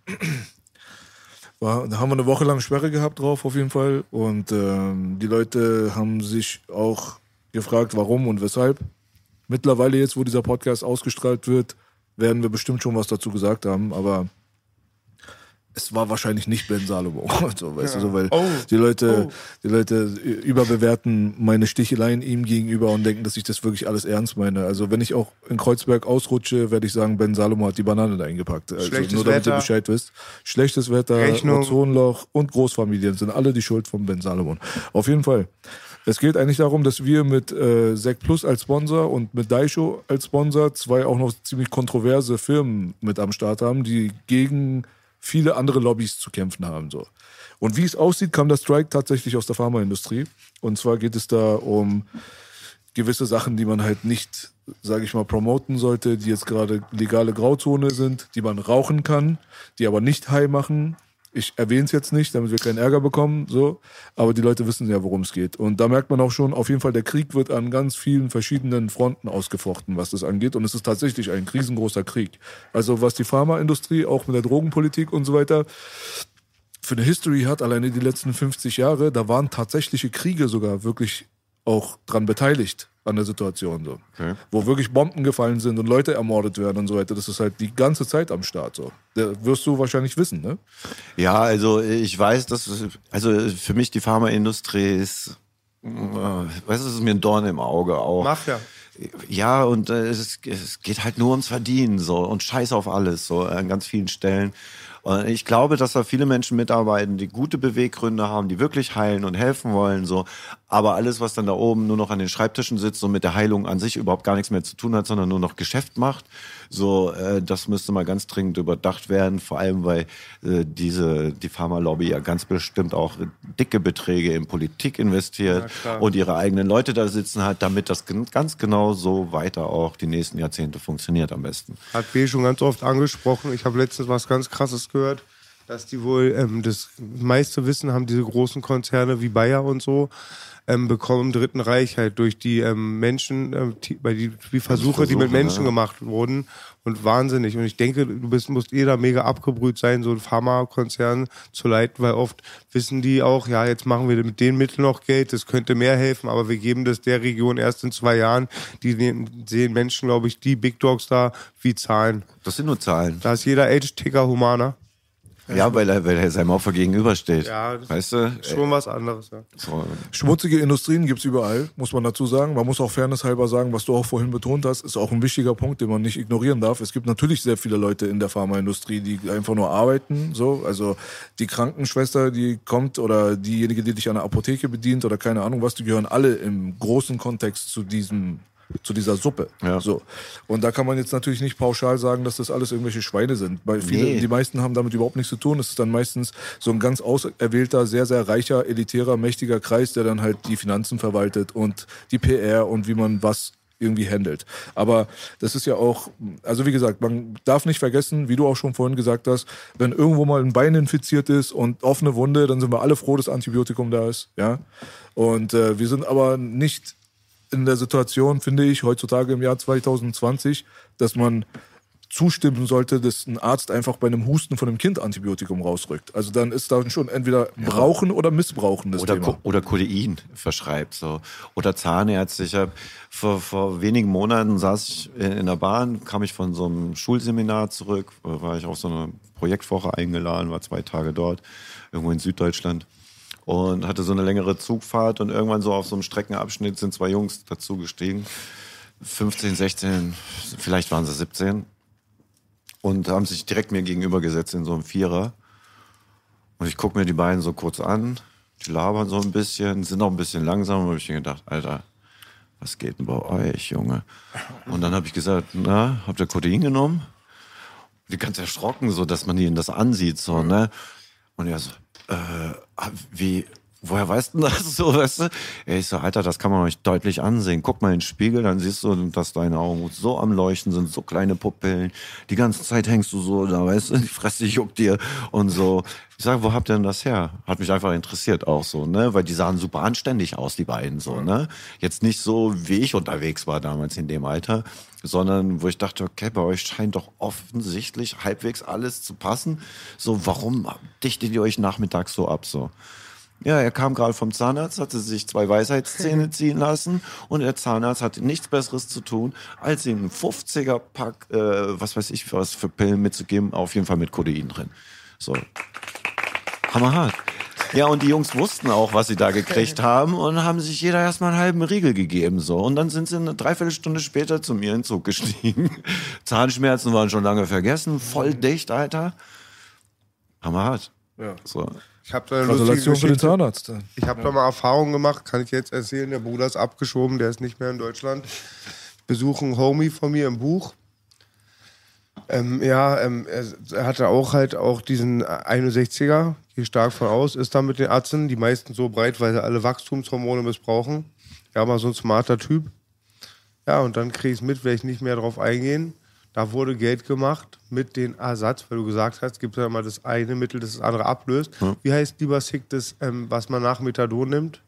C: War, da haben wir eine Woche lang Sperre gehabt drauf, auf jeden Fall. Und ähm, die Leute haben sich auch gefragt, warum und weshalb. Mittlerweile jetzt, wo dieser Podcast ausgestrahlt wird, werden wir bestimmt schon was dazu gesagt haben, aber es war wahrscheinlich nicht Ben Salomo. so, weißt
B: Ja.
C: du, so, weil
B: Oh.
C: die Leute,
B: Oh.
C: die Leute überbewerten meine Sticheleien ihm gegenüber und denken, dass ich das wirklich alles ernst meine. Also wenn ich auch in Kreuzberg ausrutsche, werde ich sagen, Ben Salomo hat die Banane da eingepackt. Also
B: Schlechtes
C: nur damit ihr
B: Wetter.
C: Bescheid wisst. Schlechtes Wetter,
B: Rechnung.
C: Ozonloch und Großfamilien sind alle die Schuld von Ben Salomon. Auf jeden Fall. Es geht eigentlich darum, dass wir mit äh, Sec Plus als Sponsor und mit Daisho als Sponsor zwei auch noch ziemlich kontroverse Firmen mit am Start haben, die gegen viele andere Lobbys zu kämpfen haben. So. Und wie es aussieht, kam der Strike tatsächlich aus der Pharmaindustrie. Und zwar geht es da um gewisse Sachen, die man halt nicht, sage ich mal, promoten sollte, die jetzt gerade legale Grauzone sind, die man rauchen kann, die aber nicht high machen. Ich erwähne es jetzt nicht, damit wir keinen Ärger bekommen, so. Aber die Leute wissen ja, worum es geht. Und da merkt man auch schon, auf jeden Fall, der Krieg wird an ganz vielen verschiedenen Fronten ausgefochten, was das angeht. Und es ist tatsächlich ein riesengroßer Krieg. Also was die Pharmaindustrie, auch mit der Drogenpolitik und so weiter, für eine History hat, alleine die letzten 50 Jahre, da waren tatsächliche Kriege sogar wirklich auch dran beteiligt an der Situation so.
D: Okay.
C: Wo wirklich Bomben gefallen sind und Leute ermordet werden und so weiter. Das ist halt die ganze Zeit am Start so. Da wirst du wahrscheinlich wissen, ne?
D: Ja, also ich weiß, dass also für mich die Pharmaindustrie ist, äh, weißt du, es ist mir ein Dorn im Auge auch.
B: Mafia.
D: Ja, und äh, es, es geht halt nur ums Verdienen so und Scheiß auf alles so an ganz vielen Stellen. Und ich glaube, dass da viele Menschen mitarbeiten, die gute Beweggründe haben, die wirklich heilen und helfen wollen so. Aber alles, was dann da oben nur noch an den Schreibtischen sitzt und mit der Heilung an sich überhaupt gar nichts mehr zu tun hat, sondern nur noch Geschäft macht, so äh, das müsste mal ganz dringend überdacht werden. Vor allem, weil äh, diese die Pharmalobby ja ganz bestimmt auch dicke Beträge in Politik investiert und ihre eigenen Leute da sitzen hat, damit das ganz genau so weiter auch die nächsten Jahrzehnte funktioniert am besten.
B: Hat B schon ganz oft angesprochen. Ich habe letztens was ganz Krasses gehört, dass die wohl ähm, das meiste Wissen haben, diese großen Konzerne wie Bayer und so, ähm, bekommen im Dritten Reich halt durch die ähm, Menschen, ähm, die, bei die, die Versuche, die mit
D: Versuche,
B: Menschen
D: ja.
B: gemacht wurden. Und wahnsinnig. Und ich denke, du bist, musst eh da mega abgebrüht sein, so ein Pharmakonzern zu leiten, weil oft wissen die auch, ja, jetzt machen wir mit den Mitteln noch Geld, das könnte mehr helfen, aber wir geben das der Region erst in zwei Jahren. Die nehmen- sehen Menschen, glaube ich, die Big Dogs da wie Zahlen.
D: Das sind nur Zahlen.
B: Da ist jeder Age-Ticker humaner.
D: Ja, weil er, weil er seinem Opfer gegenübersteht.
B: Ja, das
D: weißt du?
B: Schon was anderes, ja.
D: So,
C: Schmutzige Industrien gibt's überall, muss man dazu sagen. Man muss auch fairnesshalber sagen, was du auch vorhin betont hast, ist auch ein wichtiger Punkt, den man nicht ignorieren darf. Es gibt natürlich sehr viele Leute in der Pharmaindustrie, die einfach nur arbeiten. So, also die Krankenschwester, die kommt oder diejenige, die dich an der Apotheke bedient oder keine Ahnung was, die gehören alle im großen Kontext zu diesem zu dieser Suppe.
D: Ja.
C: So. Und da kann man jetzt natürlich nicht pauschal sagen, dass das alles irgendwelche Schweine sind. Weil viele,
D: Nee.
C: die meisten haben damit überhaupt nichts zu tun. Es ist dann meistens so ein ganz auserwählter, sehr, sehr reicher, elitärer, mächtiger Kreis, der dann halt die Finanzen verwaltet und die PR und wie man was irgendwie handelt. Aber das ist ja auch, also wie gesagt, man darf nicht vergessen, wie du auch schon vorhin gesagt hast, wenn irgendwo mal ein Bein infiziert ist und offene Wunde, dann sind wir alle froh, dass Antibiotikum da ist, ja. Und äh, wir sind aber nicht in der Situation, finde ich, heutzutage im Jahr 2020, dass man zustimmen sollte, dass ein Arzt einfach bei einem Husten von einem Kind Antibiotikum rausrückt. Also dann ist da schon entweder brauchen oder missbrauchen das
D: oder,
C: Thema.
D: Ko oder Codein verschreibt. So. Oder Zahnärzte. Ich habe vor, vor wenigen Monaten saß ich in in der Bahn, kam ich von so einem Schulseminar zurück, war ich auf so eine Projektwoche eingeladen, war zwei Tage dort, irgendwo in Süddeutschland. Und hatte so eine längere Zugfahrt und irgendwann so auf so einem Streckenabschnitt sind zwei Jungs dazu gestiegen. 15, 16, vielleicht waren sie 17. Und haben sich direkt mir gegenübergesetzt in so einem Vierer. Und ich gucke mir die beiden so kurz an, die labern so ein bisschen, sind auch ein bisschen langsam. Und hab ich mir gedacht, Alter, was geht denn bei euch, Junge? Und dann habe ich gesagt, na, habt ihr Kodein genommen? Die ganz erschrocken, so dass man ihnen das ansieht, so, ne? Und er so, äh, wie, woher weißt du das so, weißt du? Ich so, Alter, das kann man euch deutlich ansehen. Guck mal in den Spiegel, dann siehst du, dass deine Augen so am Leuchten sind, so kleine Pupillen. Die ganze Zeit hängst du so da, weißt du, die Fresse juckt dir und so. Ich sage, wo habt ihr denn das her? Hat mich einfach interessiert auch so, ne? Weil die sahen super anständig aus, die beiden so, ne? Jetzt nicht so, wie ich unterwegs war damals in dem Alter, sondern wo ich dachte, okay, bei euch scheint doch offensichtlich halbwegs alles zu passen. So, warum dichtet ihr euch nachmittags so ab so? Ja, er kam gerade vom Zahnarzt, hatte sich zwei Weisheitszähne ziehen lassen und der Zahnarzt hatte nichts Besseres zu tun, als ihm einen 50er Pack, äh, was weiß ich, was für Pillen mitzugeben, auf jeden Fall mit Codein drin. So. Hammerhart. Ja, und die Jungs wussten auch, was sie da gekriegt haben und haben sich jeder erstmal einen halben Riegel gegeben, so. Und dann sind sie eine Dreiviertelstunde später zu mir in den Zug gestiegen. Zahnschmerzen waren schon lange vergessen, voll dicht, Alter. Hammerhart.
C: Ja.
D: So.
B: Ich habe da
C: Gratulation für den
B: Geschichte.
C: Zahnarzt.
B: Ich habe da mal Erfahrungen gemacht, kann ich jetzt erzählen. Der Bruder ist abgeschoben, der ist nicht mehr in Deutschland. Ich besuche einen Homie von mir im Buch. Ähm, ja, ähm, er, hatte auch halt auch diesen 61er, gehe stark von aus, ist da mit den Ärzten, die meisten so breit, weil sie alle Wachstumshormone missbrauchen. Ja, aber so ein smarter Typ. Ja, und dann krieg ich es mit, werde ich nicht mehr drauf eingehen. Da wurde Geld gemacht mit dem Ersatz, weil du gesagt hast, gibt ja immer das eine Mittel, das das andere ablöst. Wie heißt lieber Sick das, ähm, was man nach Methadon nimmt?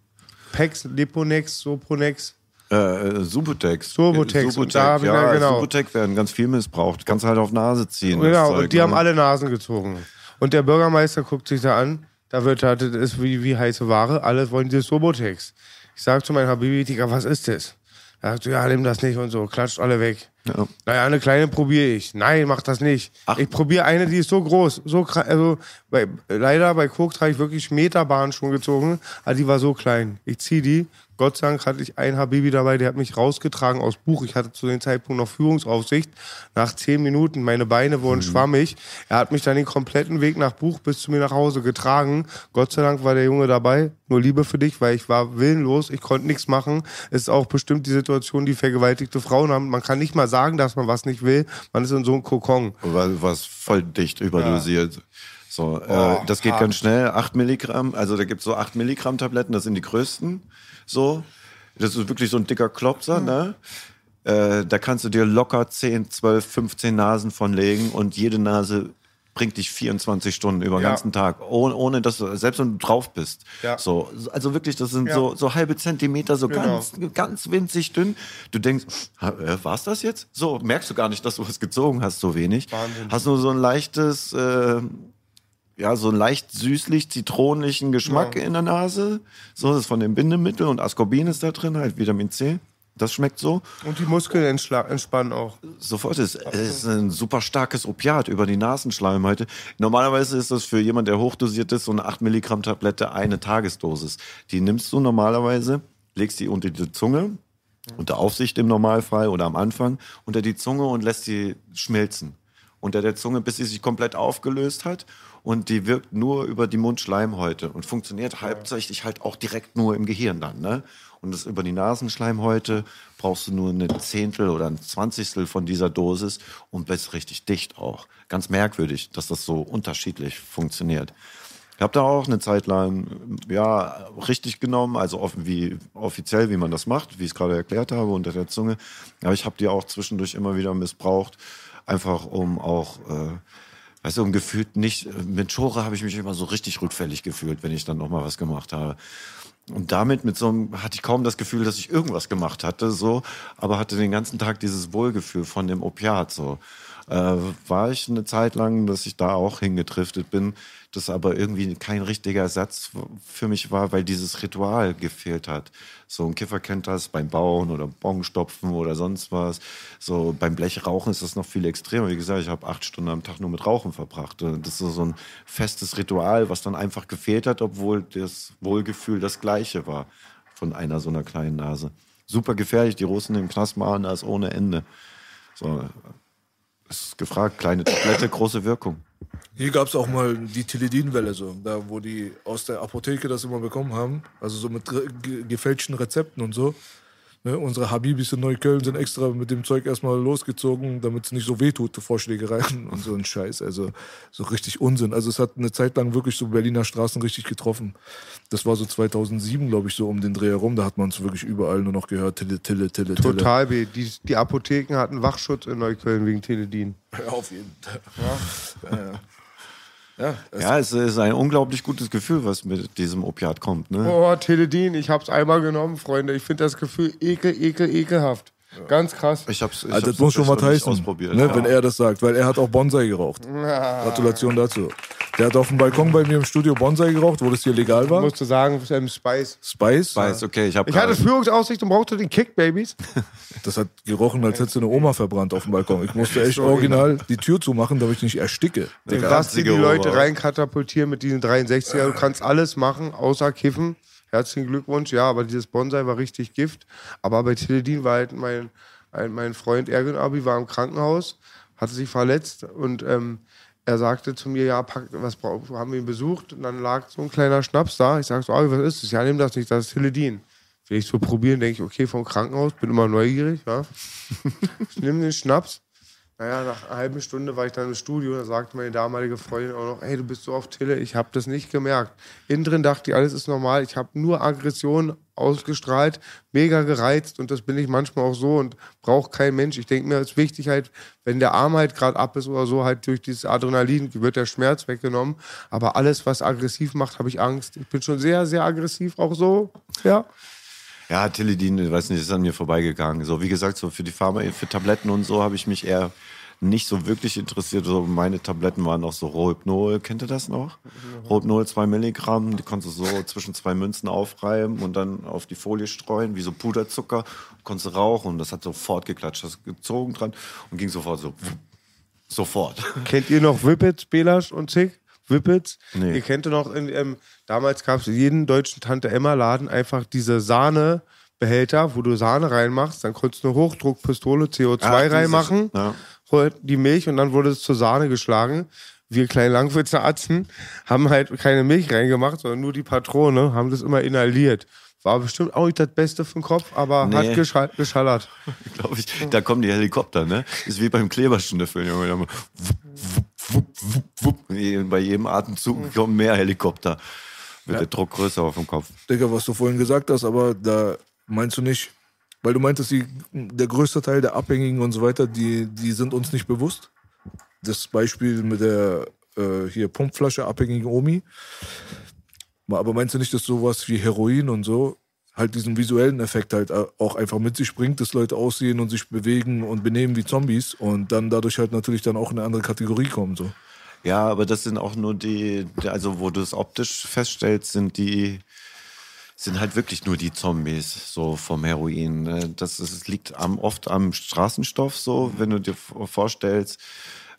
B: Pex, Leponex, Sopronex.
D: Äh, Subutex.
B: Subutex, und da
D: ja,
B: dann- genau.
D: Subutex werden ganz viel missbraucht. Kannst halt auf Nase ziehen.
B: Genau, und die
D: ne?
B: haben alle Nasen gezogen. Und der Bürgermeister guckt sich da an, da wird da, das ist wie, wie heiße Ware, alle wollen dieses Sobotex. Ich sag zu meinem Habibi, Digga, was ist das? Er sagt, ja, nimm das nicht und so, klatscht alle weg.
D: Ja.
B: Naja, eine kleine probiere ich. Nein, mach das nicht.
D: Ach.
B: Ich probiere eine, die ist so groß, so also bei, leider bei Koks habe ich wirklich Meterbahn schon gezogen, aber die war so klein. Ich zieh die. Gott sei Dank hatte ich einen Habibi dabei, der hat mich rausgetragen aus Buch. Ich hatte zu dem Zeitpunkt noch Führungsaufsicht. Nach zehn Minuten, meine Beine wurden schwammig. Er hat mich dann den kompletten Weg nach Buch bis zu mir nach Hause getragen. Gott sei Dank war der Junge dabei. Nur Liebe für dich, weil ich war willenlos. Ich konnte nichts machen. Es ist auch bestimmt die Situation, die vergewaltigte Frauen haben. Man kann nicht mal sagen, dass man was nicht will. Man ist in so einem Kokon.
D: Was voll dicht überdosiert. So,
B: Oh,
D: äh, das geht
B: hart.
D: ganz schnell. 8 Milligramm, also da gibt's so 8 Milligramm Tabletten, das sind die größten. So, das ist wirklich so ein dicker Klopser,
B: Hm.
D: ne? Äh, da kannst du dir locker 10, 12, 15 Nasen von legen und jede Nase bringt dich 24 Stunden über den
B: Ja.
D: ganzen Tag, ohne, ohne dass du, selbst wenn du drauf bist.
B: Ja.
D: So, also wirklich, das sind
B: Ja.
D: so, so halbe Zentimeter, so
B: Genau.
D: ganz, ganz winzig dünn. Du denkst, äh, war's das jetzt? So, merkst du gar nicht, dass du was gezogen hast, so wenig.
B: Wahnsinn.
D: Hast nur so ein leichtes, äh, ja, so einen leicht süßlich zitronenlichen Geschmack in der Nase. So, das ist von dem Bindemittel und Ascorbin ist da drin, halt Vitamin C. Das schmeckt so.
B: Und die Muskeln entspannen auch.
D: Sofort ist es ist ein super starkes Opiat über die Nasenschleimhäute. Normalerweise ist das für jemand, der hochdosiert ist, so eine 8 Milligramm Tablette eine Tagesdosis. Die nimmst du normalerweise, legst die unter die Zunge, unter Aufsicht im Normalfall oder am Anfang, unter die Zunge und lässt sie schmelzen. Unter der Zunge, bis sie sich komplett aufgelöst hat. Und die wirkt nur über die Mundschleimhäute und funktioniert hauptsächlich halt auch direkt nur im Gehirn dann. Ne? Und das über die Nasenschleimhäute brauchst du nur eine Zehntel oder ein Zwanzigstel von dieser Dosis und bist richtig dicht auch. Ganz merkwürdig, dass das so unterschiedlich funktioniert. Ich habe da auch eine Zeit lang ja richtig genommen, also offen wie offiziell, wie man das macht, wie ich es gerade erklärt habe unter der Zunge. Aber ich habe die auch zwischendurch immer wieder missbraucht, einfach um auch äh, Weißt du, um gefühlt nicht, mit Schore habe ich mich immer so richtig rückfällig gefühlt, wenn ich dann nochmal was gemacht habe. Und damit mit so einem, hatte ich kaum das Gefühl, dass ich irgendwas gemacht hatte, so, aber hatte den ganzen Tag dieses Wohlgefühl von dem Opiat, so. Äh, war ich eine Zeit lang, dass ich da auch hingetriftet bin, das aber irgendwie kein richtiger Ersatz für mich war, weil dieses Ritual gefehlt hat. So ein Kiffer kennt das beim Bauen oder Bonstopfen oder sonst was. So beim Blechrauchen ist das noch viel extremer. Wie gesagt, ich habe acht Stunden am Tag nur mit Rauchen verbracht. Und Das ist so ein festes Ritual, was dann einfach gefehlt hat, obwohl das Wohlgefühl das gleiche war von einer so einer kleinen Nase. Super gefährlich, die Russen im Knast machen das ohne Ende. So, ist gefragt, kleine Tablette, große Wirkung.
C: Hier gab es auch mal die Teledin-Welle, so, da wo die aus der Apotheke das immer bekommen haben, also so mit ge gefälschten Rezepten und so. Ne, unsere Habibis in Neukölln sind extra mit dem Zeug erstmal losgezogen, damit es nicht so wehtut, Vorschlägereien und so ein Scheiß. Also so richtig Unsinn. Also es hat eine Zeit lang wirklich so Berliner Straßen richtig getroffen. Das war so 2007, glaube ich, so um den Dreh herum. Da hat man es wirklich überall nur noch gehört. Tille, Tille, Tille, Tille.
B: Total weh. Die, die Apotheken hatten Wachschutz in Neukölln wegen Teledin.
C: Ja, auf jeden Fall. Ja. Ja, ja. Es-
D: Ja, es ist ein unglaublich gutes Gefühl, was mit diesem Opiat kommt. Ne?
B: Oh, Teledin, ich hab's einmal genommen, Freunde. Ich finde das Gefühl ekel, ekel, ekelhaft. Ganz krass.
D: Ich hab's, ich
C: Also
D: hab's
C: das muss schon was heißen,
D: ausprobiert.
C: ne,
D: Ja.
C: wenn er das sagt, weil er hat auch Bonsai geraucht. Gratulation dazu. Der hat auf dem Balkon bei mir im Studio Bonsai geraucht, wo das hier legal
B: Ich
C: war.
B: musste sagen, ähm, Spice.
C: Spice,
D: Weiß, okay, ich habe
B: Ich hatte Führungsaussicht und brauchte den Kick, Babys.
C: das hat gerochen, als hättest du eine Oma verbrannt auf dem Balkon. Ich musste echt original die Tür zumachen, damit ich nicht ersticke.
B: Den
D: Der
B: Basti die Leute reinkatapultieren mit diesen 63er. Du kannst alles machen, außer kiffen. Herzlichen Glückwunsch. Ja, aber dieses Bonsai war richtig Gift. Aber bei Teledin war halt mein, ein, mein Freund Ergun Abi war im Krankenhaus, hatte sich verletzt und ähm, er sagte zu mir, ja, pack, was haben wir ihn besucht und dann lag so ein kleiner Schnaps da. Ich sag so, Abi, was ist das? Ja, nimm das nicht, das ist Teledin. Will ich so probieren, denke ich, okay, vom Krankenhaus, bin immer neugierig, ja. ich nehme den Schnaps. Naja, nach einer halben Stunde war ich dann im Studio, da sagte meine damalige Freundin auch noch, hey, du bist so auf Tille, ich habe das nicht gemerkt. Innen drin dachte ich, alles ist normal, ich habe nur Aggression ausgestrahlt, mega gereizt und das bin ich manchmal auch so und braucht kein Mensch. Ich denke mir, es ist wichtig halt, wenn der Arm halt gerade ab ist oder so, halt durch dieses Adrenalin wird der Schmerz weggenommen. Aber alles, was aggressiv macht, habe ich Angst. Ich bin schon sehr, sehr aggressiv auch so, ja.
D: Ja, Teledin, ich weiß nicht, ist an mir vorbeigegangen. So, wie gesagt, so für die Pharma, für Tabletten und so habe ich mich eher nicht so wirklich interessiert. So, meine Tabletten waren noch so Rohypnol, kennt ihr das noch? Rohypnol 2 Milligramm, die konntest du so zwischen zwei Münzen aufreiben und dann auf die Folie streuen, wie so Puderzucker, konntest du rauchen und das hat sofort geklatscht, hast gezogen dran und ging sofort so, sofort.
B: Kennt ihr noch Whippets, Belasch und Zick? Whippets?
D: Nee.
B: Ihr kennt noch, ähm, damals gab es in jedem deutschen Tante-Emma-Laden einfach diese Sahnebehälter, wo du Sahne reinmachst, dann konntest du eine Hochdruckpistole CO2
D: Ach, dieses-
B: reinmachen,
D: ja.
B: die Milch und dann wurde es zur Sahne geschlagen. Wir kleinen Langwitzer Atzen haben halt keine Milch reingemacht, sondern nur die Patrone, haben das immer inhaliert. War bestimmt auch nicht das Beste für den Kopf, aber
D: Nee.
B: hat geschall geschallert.
D: glaube ich. Da kommen die Helikopter, ne? Ist wie beim Junge. Mal wupp, wupp, wupp. Bei jedem Atemzug kommen mehr Helikopter. Wird der Druck größer auf dem Kopf.
C: Digga, was du vorhin gesagt hast, aber da meinst du nicht, weil du meintest, die, der größte Teil der Abhängigen und so weiter, die, die sind uns nicht bewusst. Das Beispiel mit der äh, hier Pumpflasche abhängigen Omi. Aber meinst du nicht, dass sowas wie Heroin und so halt diesen visuellen Effekt halt äh, auch einfach mit sich bringt, dass Leute aussehen und sich bewegen und benehmen wie Zombies und dann dadurch halt natürlich dann auch in eine andere Kategorie kommen so.
D: Ja, aber das sind auch nur die, also wo du es optisch feststellst, sind die, sind halt wirklich nur die Zombies, so vom Heroin. ne? Das, es liegt am, oft am Straßenstoff so, wenn du dir vorstellst,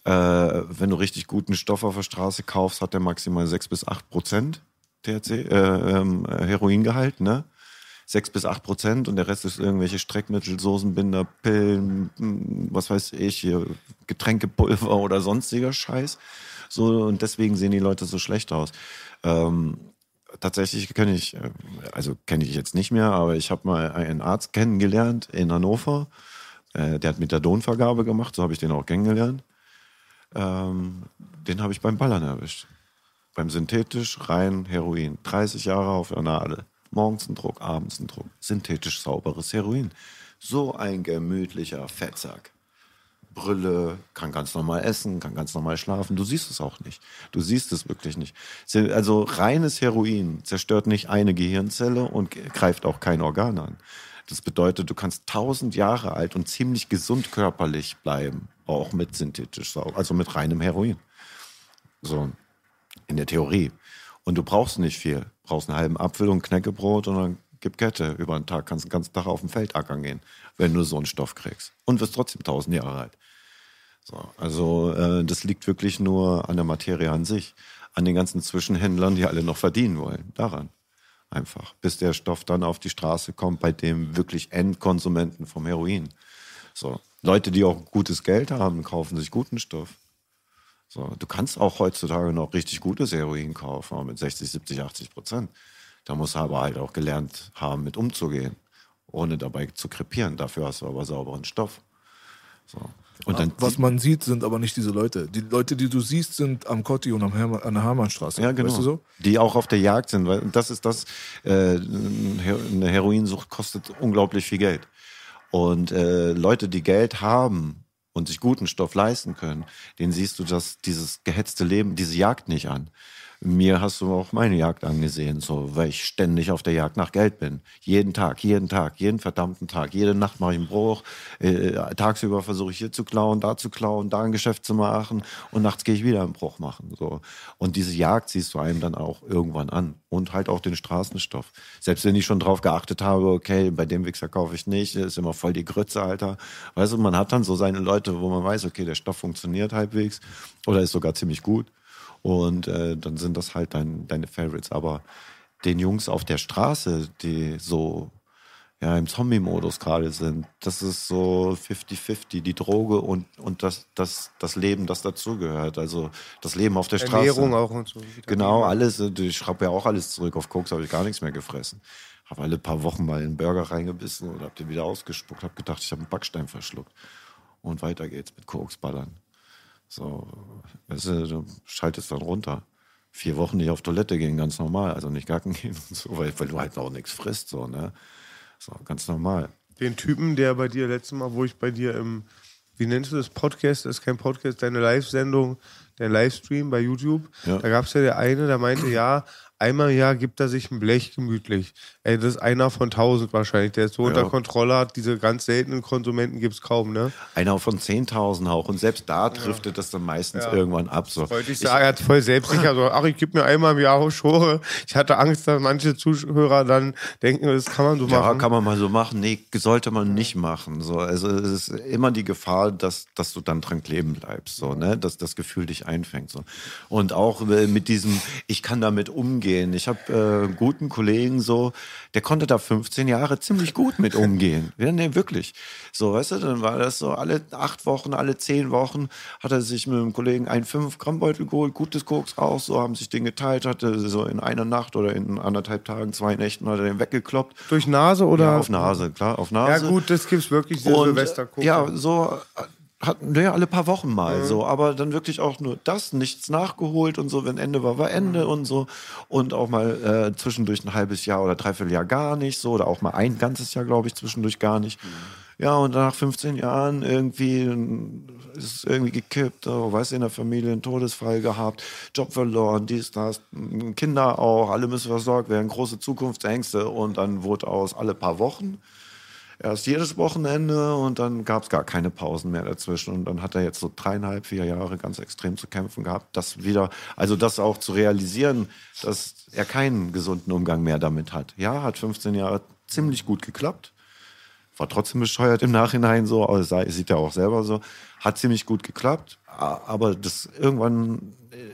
D: äh, wenn du richtig guten Stoff auf der Straße kaufst, hat der maximal 6 bis 8 Prozent THC, äh, ähm, Heroingehalt, ne? 6 bis 8 Prozent und der Rest ist irgendwelche Streckmittel, Soßenbinder, Pillen, mh, was weiß ich, hier Getränkepulver oder sonstiger Scheiß. So, und deswegen sehen die Leute so schlecht aus. Ähm, tatsächlich kenne ich, äh, also kenne ich jetzt nicht mehr, aber ich habe mal einen Arzt kennengelernt in Hannover. Äh, der hat Methadonvergabe gemacht, so habe ich den auch kennengelernt. Ähm, den habe ich beim Ballern erwischt. Beim synthetisch rein Heroin. 30 Jahre auf der Nadel. Morgens ein Druck, abends ein Druck. Synthetisch sauberes Heroin. So ein gemütlicher Fettsack. Brille, kann ganz normal essen, kann ganz normal schlafen. Du siehst es auch nicht. Du siehst es wirklich nicht. Also reines Heroin zerstört nicht eine Gehirnzelle und greift auch kein Organ an. Das bedeutet, du kannst tausend Jahre alt und ziemlich gesund körperlich bleiben, auch mit synthetisch also mit reinem Heroin. So, in der Theorie. Und du brauchst nicht viel. Du brauchst einen halben Apfel und Knäckebrot und dann gib Kette. Über den Tag kannst du den ganzen Tag auf dem Feld ackern gehen, wenn du so einen Stoff kriegst. Und wirst trotzdem tausend Jahre alt. So, also äh, das liegt wirklich nur an der Materie an sich. An den ganzen Zwischenhändlern, die alle noch verdienen wollen. Daran. Einfach. Bis der Stoff dann auf die Straße kommt, bei dem wirklich Endkonsumenten vom Heroin. So. Leute, die auch gutes Geld haben, kaufen sich guten Stoff. So, du kannst auch heutzutage noch richtig gutes Heroin kaufen, mit 60, 70, 80 Prozent. Da musst du aber halt auch gelernt haben, mit umzugehen. ohne dabei zu krepieren. Dafür hast du aber sauberen Stoff. So. Und dann
C: Was man sieht, sind aber nicht diese Leute. Die Leute, die du siehst, sind am Kotti und am Hermann, an der Hermannstraße.
D: Ja, genau.
C: Weißt du so?
D: Die auch auf der Jagd sind, weil das ist das, äh, eine Heroinsucht kostet unglaublich viel Geld. Und äh, Leute, die Geld haben und sich guten Stoff leisten können, denen siehst du das, dieses gehetzte Leben, diese Jagd nicht an. Mir hast du auch meine Jagd angesehen, so, weil ich ständig auf der Jagd nach Geld bin. Jeden Tag, jeden Tag, jeden verdammten Tag. Jede Nacht mache ich einen Bruch. Äh, tagsüber versuche ich hier zu klauen, da zu klauen, da ein Geschäft zu machen und nachts gehe ich wieder einen Bruch machen. So. Und diese Jagd siehst du einem dann auch irgendwann an. Und halt auch den Straßenstoff. Selbst wenn ich schon drauf geachtet habe, okay, bei dem Wichser kaufe ich nicht, ist immer voll die Grütze, Alter. Weißt du, man hat dann so seine Leute, wo man weiß, okay, der Stoff funktioniert halbwegs oder ist sogar ziemlich gut. Und äh, dann sind das halt dein, deine Favorites. Aber den Jungs auf der Straße, die so ja, im Zombie-Modus gerade sind, das ist so 50-50, die Droge und, und das, das, das Leben, das dazugehört. Also das Leben auf der Straße.
B: Ernährung auch und so.
D: Genau, alles. Ich schraube ja auch alles zurück. Auf Koks habe ich gar nichts mehr gefressen. Habe alle paar Wochen mal in einen Burger reingebissen und habe den wieder ausgespuckt. Habe gedacht, ich habe einen Backstein verschluckt. Und weiter geht's mit Koks ballern. So, weißt du, du schaltest dann runter. Vier Wochen nicht auf Toilette gehen, ganz normal. Also nicht gacken gehen und so, weil, weil du halt auch nichts frisst, so, ne? So, ganz normal.
B: Den Typen, der bei dir letztes Mal, wo ich bei dir im, wie nennst du das, Podcast, das ist kein Podcast, deine Live-Sendung, dein Livestream bei YouTube,
D: Ja.
B: da gab es ja der eine, der meinte, ja, einmal im Jahr gibt er sich ein Blech gemütlich. Ey, das ist einer von tausend wahrscheinlich, der es so unter Kontrolle hat. Diese ganz seltenen Konsumenten gibt es kaum, ne?
D: Einer von 10.000 auch. Und selbst da driftet das dann meistens
B: Ja.
D: irgendwann ab. So.
B: Wollte ich sagen, er hat voll selbstsicher so, ach, ich gebe mir einmal im Jahr Schore. Ich hatte Angst, dass manche Zuhörer dann denken, das kann man so
D: Ja,
B: machen.
D: kann man mal so machen. Nee, sollte man nicht machen. So, also es ist immer die Gefahr, dass, dass du dann dran kleben bleibst, so, ne? Dass das Gefühl dich einfängt. So. Und auch äh, mit diesem, ich kann damit umgehen. Ich habe äh, einen guten Kollegen so, der konnte da 15 Jahre ziemlich gut mit umgehen. Ja, nee, wirklich. So, weißt du, dann war das so, alle acht Wochen, alle zehn Wochen hat er sich mit einem Kollegen einen 5-Gramm-Beutel geholt, gutes Koks raus, so haben sich den geteilt, hatte so in einer Nacht oder in anderthalb Tagen, zwei Nächten hat er den weggekloppt.
B: Durch Nase oder?
D: Ja, auf Nase, klar, auf Nase.
B: Ja, gut, das gibt's wirklich, diese
D: Und,
B: silvester
D: ja, so hatten wir alle paar Wochen mal so, aber dann wirklich auch nur das, nichts nachgeholt und so, wenn Ende war, war Ende und so. Und auch mal äh, zwischendurch ein halbes Jahr oder dreiviertel Jahr gar nicht so oder auch mal ein ganzes Jahr, glaube ich, zwischendurch gar nicht. Ja, und nach 15 Jahren irgendwie äh, ist es irgendwie gekippt, oh, weißt du, in der Familie einen Todesfall gehabt, Job verloren, dies, das, Kinder auch, alle müssen versorgt werden, große Zukunftsängste und dann wurde aus alle paar Wochen erst jedes Wochenende und dann gab es gar keine Pausen mehr dazwischen. Und dann hat er jetzt so dreieinhalb, vier Jahre ganz extrem zu kämpfen gehabt, das wieder, also das auch zu realisieren, dass er keinen gesunden Umgang mehr damit hat. Ja, hat 15 Jahre ziemlich gut geklappt. War trotzdem bescheuert im Nachhinein so, aber sieht er auch selber so. Hat ziemlich gut geklappt, aber das irgendwann äh,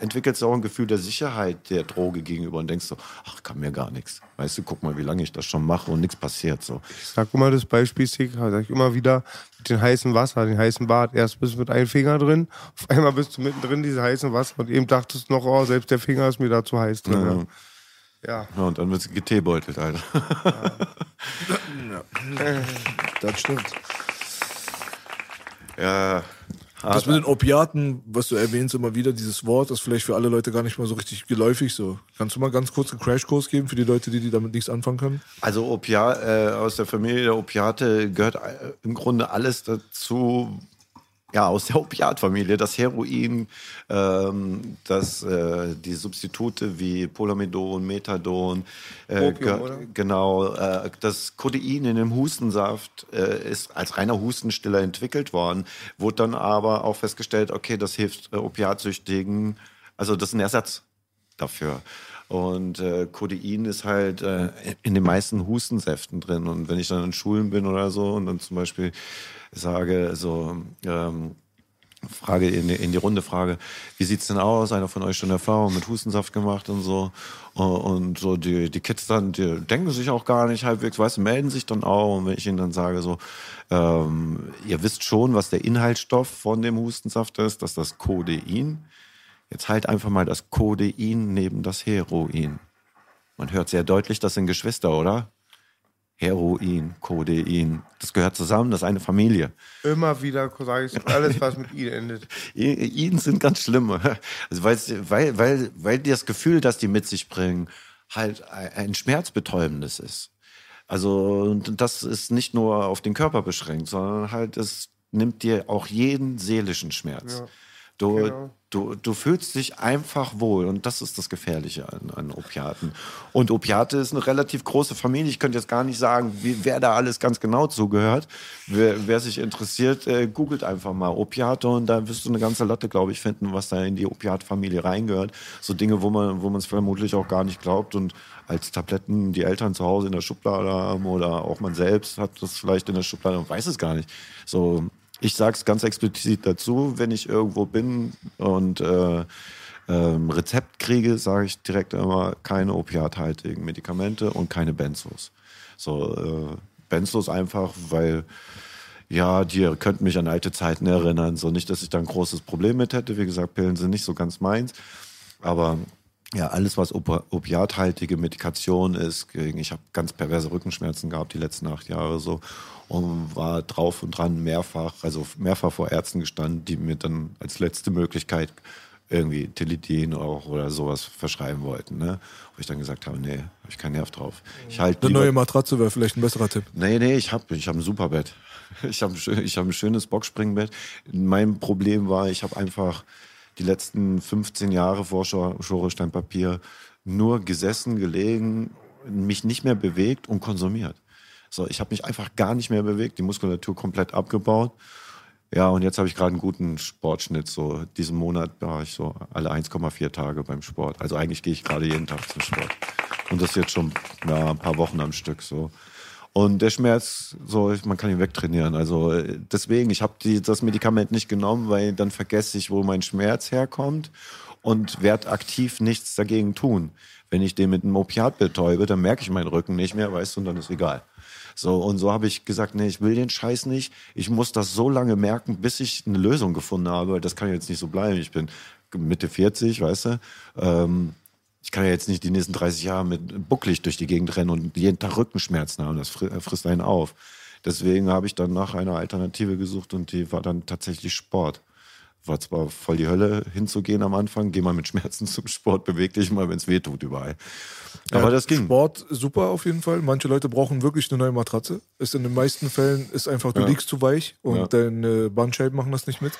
D: entwickelst du auch ein Gefühl der Sicherheit der Droge gegenüber und denkst so, ach, kann mir gar nichts. Weißt du, guck mal, wie lange ich das schon mache und nichts passiert so.
B: Ich sag immer das Beispiel, Stick, sag ich immer wieder, mit dem heißen Wasser, den heißen Bad. Erst bist du mit einem Finger drin, auf einmal bist du mittendrin, dieses heiße Wasser und eben dachtest du noch, oh, selbst der Finger ist mir da zu heiß drin.
D: Ja.
B: Ja. Ja.
D: Ja, und dann wird sie geteebeutelt, Alter.
C: Das stimmt.
D: ja.
C: Das mit den Opiaten, was du erwähnst immer wieder, dieses Wort, ist vielleicht für alle Leute gar nicht mal so richtig geläufig so. Kannst du mal ganz kurz einen Crashkurs geben für die Leute, die, die damit nichts anfangen können?
D: Also Opiat, äh, aus der Familie der Opiate gehört äh, im Grunde alles dazu, ja, aus der Opiatfamilie. Das Heroin, ähm, das, äh, die Substitute wie Polamidon, Methadon, äh,
B: Opium,
D: ge- genau, äh, das Codein in dem Hustensaft äh, ist als reiner Hustenstiller entwickelt worden, wurde dann aber auch festgestellt, okay, das hilft äh, Opiatsüchtigen, also das ist ein Ersatz dafür. Und äh, Codein ist halt äh, in den meisten Hustensäften drin. Und wenn ich dann in Schulen bin oder so und dann zum Beispiel sage, so, ähm, Frage in die, in die Runde frage, wie sieht's denn aus? Einer von euch schon Erfahrung mit Hustensaft gemacht und so. Und, und so die, die Kids dann, die denken sich auch gar nicht halbwegs, weißt du, melden sich dann auch. Und wenn ich ihnen dann sage, so, ähm, ihr wisst schon, was der Inhaltsstoff von dem Hustensaft ist, dass das Codein. Jetzt halt einfach mal das Codein neben das Heroin. Man hört sehr deutlich, das sind Geschwister, oder? Heroin, Codein. Das gehört zusammen, das ist eine Familie.
B: Immer wieder sage ich alles, was mit I endet.
D: Ihnen sind ganz schlimm. Also weil, weil, weil das Gefühl, das die mit sich bringen, halt ein schmerzbetäubendes ist. Also das ist nicht nur auf den Körper beschränkt, sondern halt es nimmt dir auch jeden seelischen Schmerz. Ja. Du, genau. Du, du fühlst dich einfach wohl und das ist das Gefährliche an, an Opiaten. Und Opiate ist eine relativ große Familie. Ich könnte jetzt gar nicht sagen, wie, wer da alles ganz genau zugehört. Wer, wer sich interessiert, äh, googelt einfach mal Opiate und da wirst du eine ganze Latte, glaube ich, finden, was da in die Opiatfamilie reingehört. So Dinge, wo man wo man es vermutlich auch gar nicht glaubt und als Tabletten die Eltern zu Hause in der Schublade haben oder auch man selbst hat das vielleicht in der Schublade und weiß es gar nicht. So ich sage es ganz explizit dazu, wenn ich irgendwo bin und äh, ähm, Rezept kriege, sage ich direkt immer keine opiathaltigen Medikamente und keine Benzos. So äh, Benzos einfach, weil ja, die könnten mich an alte Zeiten erinnern. So nicht, dass ich da ein großes Problem mit hätte. Wie gesagt, Pillen sind nicht so ganz meins. Aber ja, alles, was opiathaltige Medikation ist, ich habe ganz perverse Rückenschmerzen gehabt die letzten acht Jahre so und war drauf und dran mehrfach, also mehrfach vor Ärzten gestanden, die mir dann als letzte Möglichkeit irgendwie Tilidin auch oder sowas verschreiben wollten, ne? Wo ich dann gesagt habe, nee, habe ich keinen Nerv drauf. Ich
C: halt Eine neue Matratze wäre vielleicht ein besserer Tipp.
D: Nee, nee, ich habe ich hab ein super Bett. Ich habe ich hab ein schönes Boxspringbett. Mein Problem war, ich habe einfach die letzten 15 Jahre vor Schoresteinpapier nur gesessen, gelegen, mich nicht mehr bewegt und konsumiert. So, ich habe mich einfach gar nicht mehr bewegt, die Muskulatur komplett abgebaut. Ja, und jetzt habe ich gerade einen guten Sportschnitt. So diesen Monat war ich so alle 1,4 Tage beim Sport. Also eigentlich gehe ich gerade jeden Tag zum Sport. Und das jetzt schon ja, ein paar Wochen am Stück so. Und der Schmerz, so, man kann ihn wegtrainieren. Also deswegen, ich habe das Medikament nicht genommen, weil dann vergesse ich, wo mein Schmerz herkommt und werde aktiv nichts dagegen tun. Wenn ich den mit einem Opiat betäube, dann merke ich meinen Rücken nicht mehr, weißt du, und dann ist egal. So, und so habe ich gesagt, nee, ich will den Scheiß nicht. Ich muss das so lange merken, bis ich eine Lösung gefunden habe. Das kann jetzt nicht so bleiben. Ich bin Mitte 40, weißt du. Ähm, ich kann ja jetzt nicht die nächsten 30 Jahre mit bucklig durch die Gegend rennen und jeden Tag Rückenschmerzen haben. Das frisst einen auf. Deswegen habe ich dann nach einer Alternative gesucht und die war dann tatsächlich Sport. War zwar voll die Hölle hinzugehen am Anfang, geh mal mit Schmerzen zum Sport, beweg dich mal, wenn es weh tut überall. Aber ja, das ging.
C: Sport super auf jeden Fall. Manche Leute brauchen wirklich eine neue Matratze. Ist in den meisten Fällen ist einfach, du ja. liegst zu weich und ja. deine Bandscheiben machen das nicht mit.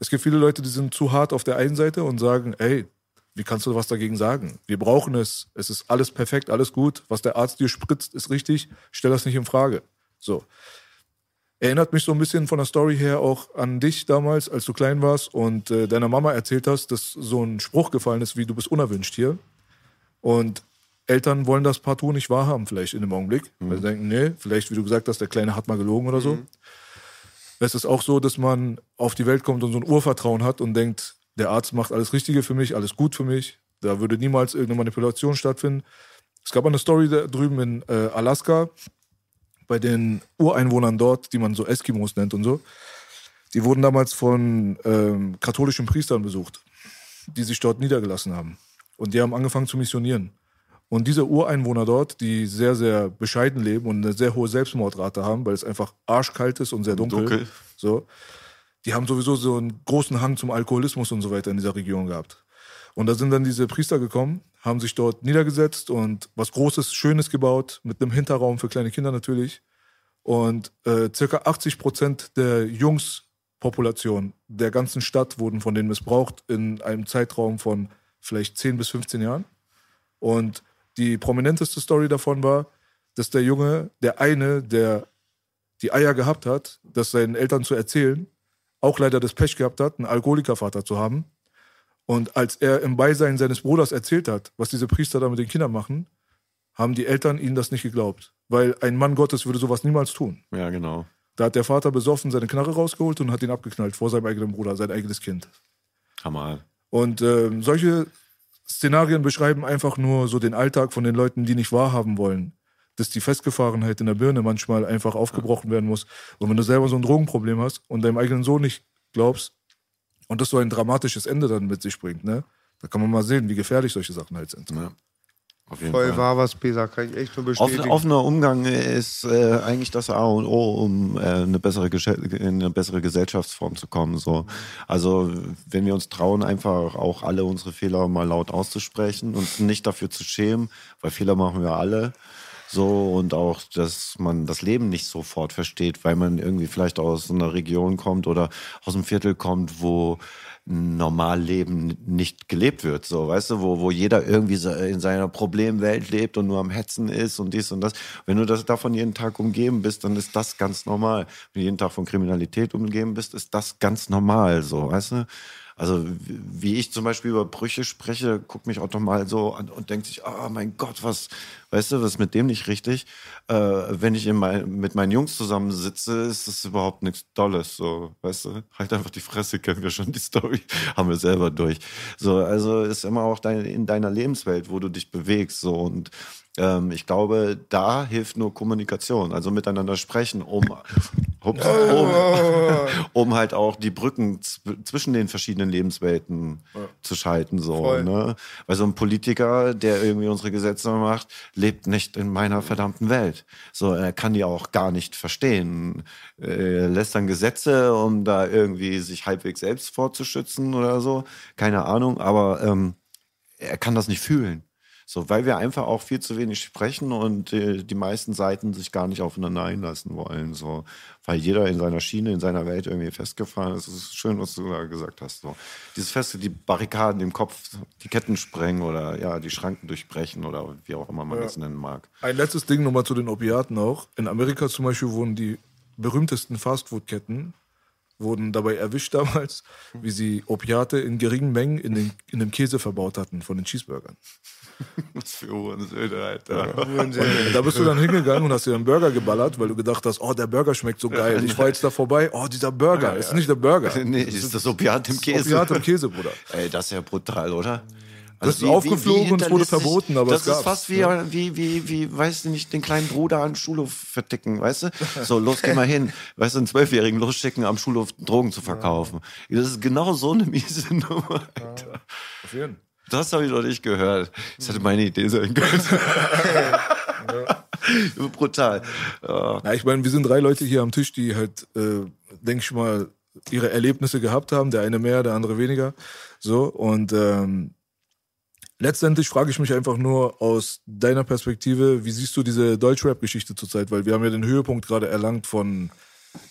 C: Es gibt viele Leute, die sind zu hart auf der einen Seite und sagen, ey, wie kannst du was dagegen sagen? Wir brauchen es. Es ist alles perfekt, alles gut. Was der Arzt dir spritzt, ist richtig. Stell das nicht in Frage. So. Erinnert mich so ein bisschen von der Story her auch an dich damals, als du klein warst und äh, deiner Mama erzählt hast, dass so ein Spruch gefallen ist, wie du bist unerwünscht hier. Und Eltern wollen das partout nicht wahrhaben, vielleicht in dem Augenblick. Mhm. Weil sie denken, nee, vielleicht, wie du gesagt hast, der Kleine hat mal gelogen oder so. Mhm. Es ist auch so, dass man auf die Welt kommt und so ein Urvertrauen hat und denkt, der Arzt macht alles Richtige für mich, alles gut für mich. Da würde niemals irgendeine Manipulation stattfinden. Es gab eine Story da drüben in äh, Alaska bei den Ureinwohnern dort, die man so Eskimos nennt und so. Die wurden damals von ähm, katholischen Priestern besucht, die sich dort niedergelassen haben. Und die haben angefangen zu missionieren. Und diese Ureinwohner dort, die sehr, sehr bescheiden leben und eine sehr hohe Selbstmordrate haben, weil es einfach arschkalt ist und sehr dunkel, dunkel. so, die haben sowieso so einen großen Hang zum Alkoholismus und so weiter in dieser Region gehabt. Und da sind dann diese Priester gekommen, haben sich dort niedergesetzt und was Großes, Schönes gebaut, mit einem Hinterraum für kleine Kinder natürlich. Und äh, circa 80 Prozent der Jungspopulation der ganzen Stadt wurden von denen missbraucht in einem Zeitraum von vielleicht 10 bis 15 Jahren. Und die prominenteste Story davon war, dass der Junge, der eine, der die Eier gehabt hat, das seinen Eltern zu erzählen, auch leider das Pech gehabt hat, einen Alkoholikervater zu haben. Und als er im Beisein seines Bruders erzählt hat, was diese Priester da mit den Kindern machen, haben die Eltern ihnen das nicht geglaubt. Weil ein Mann Gottes würde sowas niemals tun.
D: Ja, genau.
C: Da hat der Vater besoffen seine Knarre rausgeholt und hat ihn abgeknallt vor seinem eigenen Bruder, sein eigenes Kind.
D: Hammer.
C: Und äh, solche Szenarien beschreiben einfach nur so den Alltag von den Leuten, die nicht wahrhaben wollen dass die Festgefahrenheit in der Birne manchmal einfach aufgebrochen werden muss. Und wenn du selber so ein Drogenproblem hast und deinem eigenen Sohn nicht glaubst und das so ein dramatisches Ende dann mit sich bringt, ne, da kann man mal sehen, wie gefährlich solche Sachen halt sind. Ja.
D: Auf jeden
B: Voll
D: Fall.
B: wahr, was Pesa, kann ich echt nur
D: Offen,
B: bestätigen.
D: offener Umgang ist äh, eigentlich das A und O, um äh, eine, bessere in eine bessere Gesellschaftsform zu kommen. So. Also wenn wir uns trauen, einfach auch alle unsere Fehler mal laut auszusprechen und nicht dafür zu schämen, weil Fehler machen wir alle. So und auch, dass man das Leben nicht sofort versteht, weil man irgendwie vielleicht aus einer Region kommt oder aus einem Viertel kommt, wo ein Normalleben nicht gelebt wird, so, weißt du, wo, wo jeder irgendwie in seiner Problemwelt lebt und nur am Hetzen ist und dies und das. Wenn du das davon jeden Tag umgeben bist, dann ist das ganz normal. Wenn du jeden Tag von Kriminalität umgeben bist, ist das ganz normal, so, weißt du? Also wie ich zum Beispiel über Brüche spreche, guckt mich Otto mal so an und denkt sich, oh mein Gott, was, weißt du, was ist mit dem nicht richtig? Äh, wenn ich in mein, mit meinen Jungs zusammensitze, ist das überhaupt nichts Dolles, so, weißt du? Halt einfach die Fresse, kennen wir schon die Story, haben wir selber durch. So, also ist immer auch dein, in deiner Lebenswelt, wo du dich bewegst, so und ähm, ich glaube, da hilft nur Kommunikation, also miteinander sprechen, um, ups, um, um halt auch die Brücken zw- zwischen den verschiedenen Lebenswelten zu schalten. So,
B: Voll.
D: ne? Weil so ein Politiker, der irgendwie unsere Gesetze macht, lebt nicht in meiner verdammten Welt. So, er kann die auch gar nicht verstehen. Er lässt dann Gesetze, um da irgendwie sich halbwegs selbst vorzuschützen oder so. Keine Ahnung, aber ähm, er kann das nicht fühlen. So, weil wir einfach auch viel zu wenig sprechen und äh, die meisten Seiten sich gar nicht aufeinander einlassen wollen. So, weil jeder in seiner Schiene, in seiner Welt irgendwie festgefahren ist. Es ist schön, was du da gesagt hast. So. Dieses Feste, die Barrikaden im Kopf, die Ketten sprengen oder ja, die Schranken durchbrechen oder wie auch immer man das nennen mag.
C: Ein letztes Ding nochmal zu den Opiaten auch. In Amerika zum Beispiel wurden die berühmtesten Fastfood-Ketten wurden dabei erwischt damals, wie sie Opiate in geringen Mengen in, den, in dem Käse verbaut hatten von den Cheeseburgern.
D: Was für Uhrensöhne, Alter.
C: Und da bist du dann hingegangen und hast dir einen Burger geballert, weil du gedacht hast, oh, der Burger schmeckt so geil. Ich war jetzt da vorbei, oh, dieser Burger, ist nicht der Burger.
D: Nee, ist das Opiat im Käse.
C: Opiat im Käse, Bruder.
D: Ey, das ist ja brutal, oder?
C: Das ist aufgeflogen und es wurde verboten, aber
D: das
C: es
D: ist
C: gab's,
D: fast wie, wie, wie, wie, weißt du nicht, den kleinen Bruder an den Schulhof verticken, weißt du? So, los, geh mal hin. Weißt du, einen Zwölfjährigen losschicken, am Schulhof Drogen zu verkaufen. Das ist genau so eine miese Nummer, Alter.
C: Auf jeden.
D: Das habe ich noch nicht gehört. Das hätte meine Idee sein können. Brutal. Ja.
C: Na, ich meine, wir sind drei Leute hier am Tisch, die halt, äh, denke ich mal, ihre Erlebnisse gehabt haben. Der eine mehr, der andere weniger. So, und ähm, letztendlich frage ich mich einfach nur aus deiner Perspektive, wie siehst du diese Deutschrap-Geschichte zurzeit? Weil wir haben ja den Höhepunkt gerade erlangt von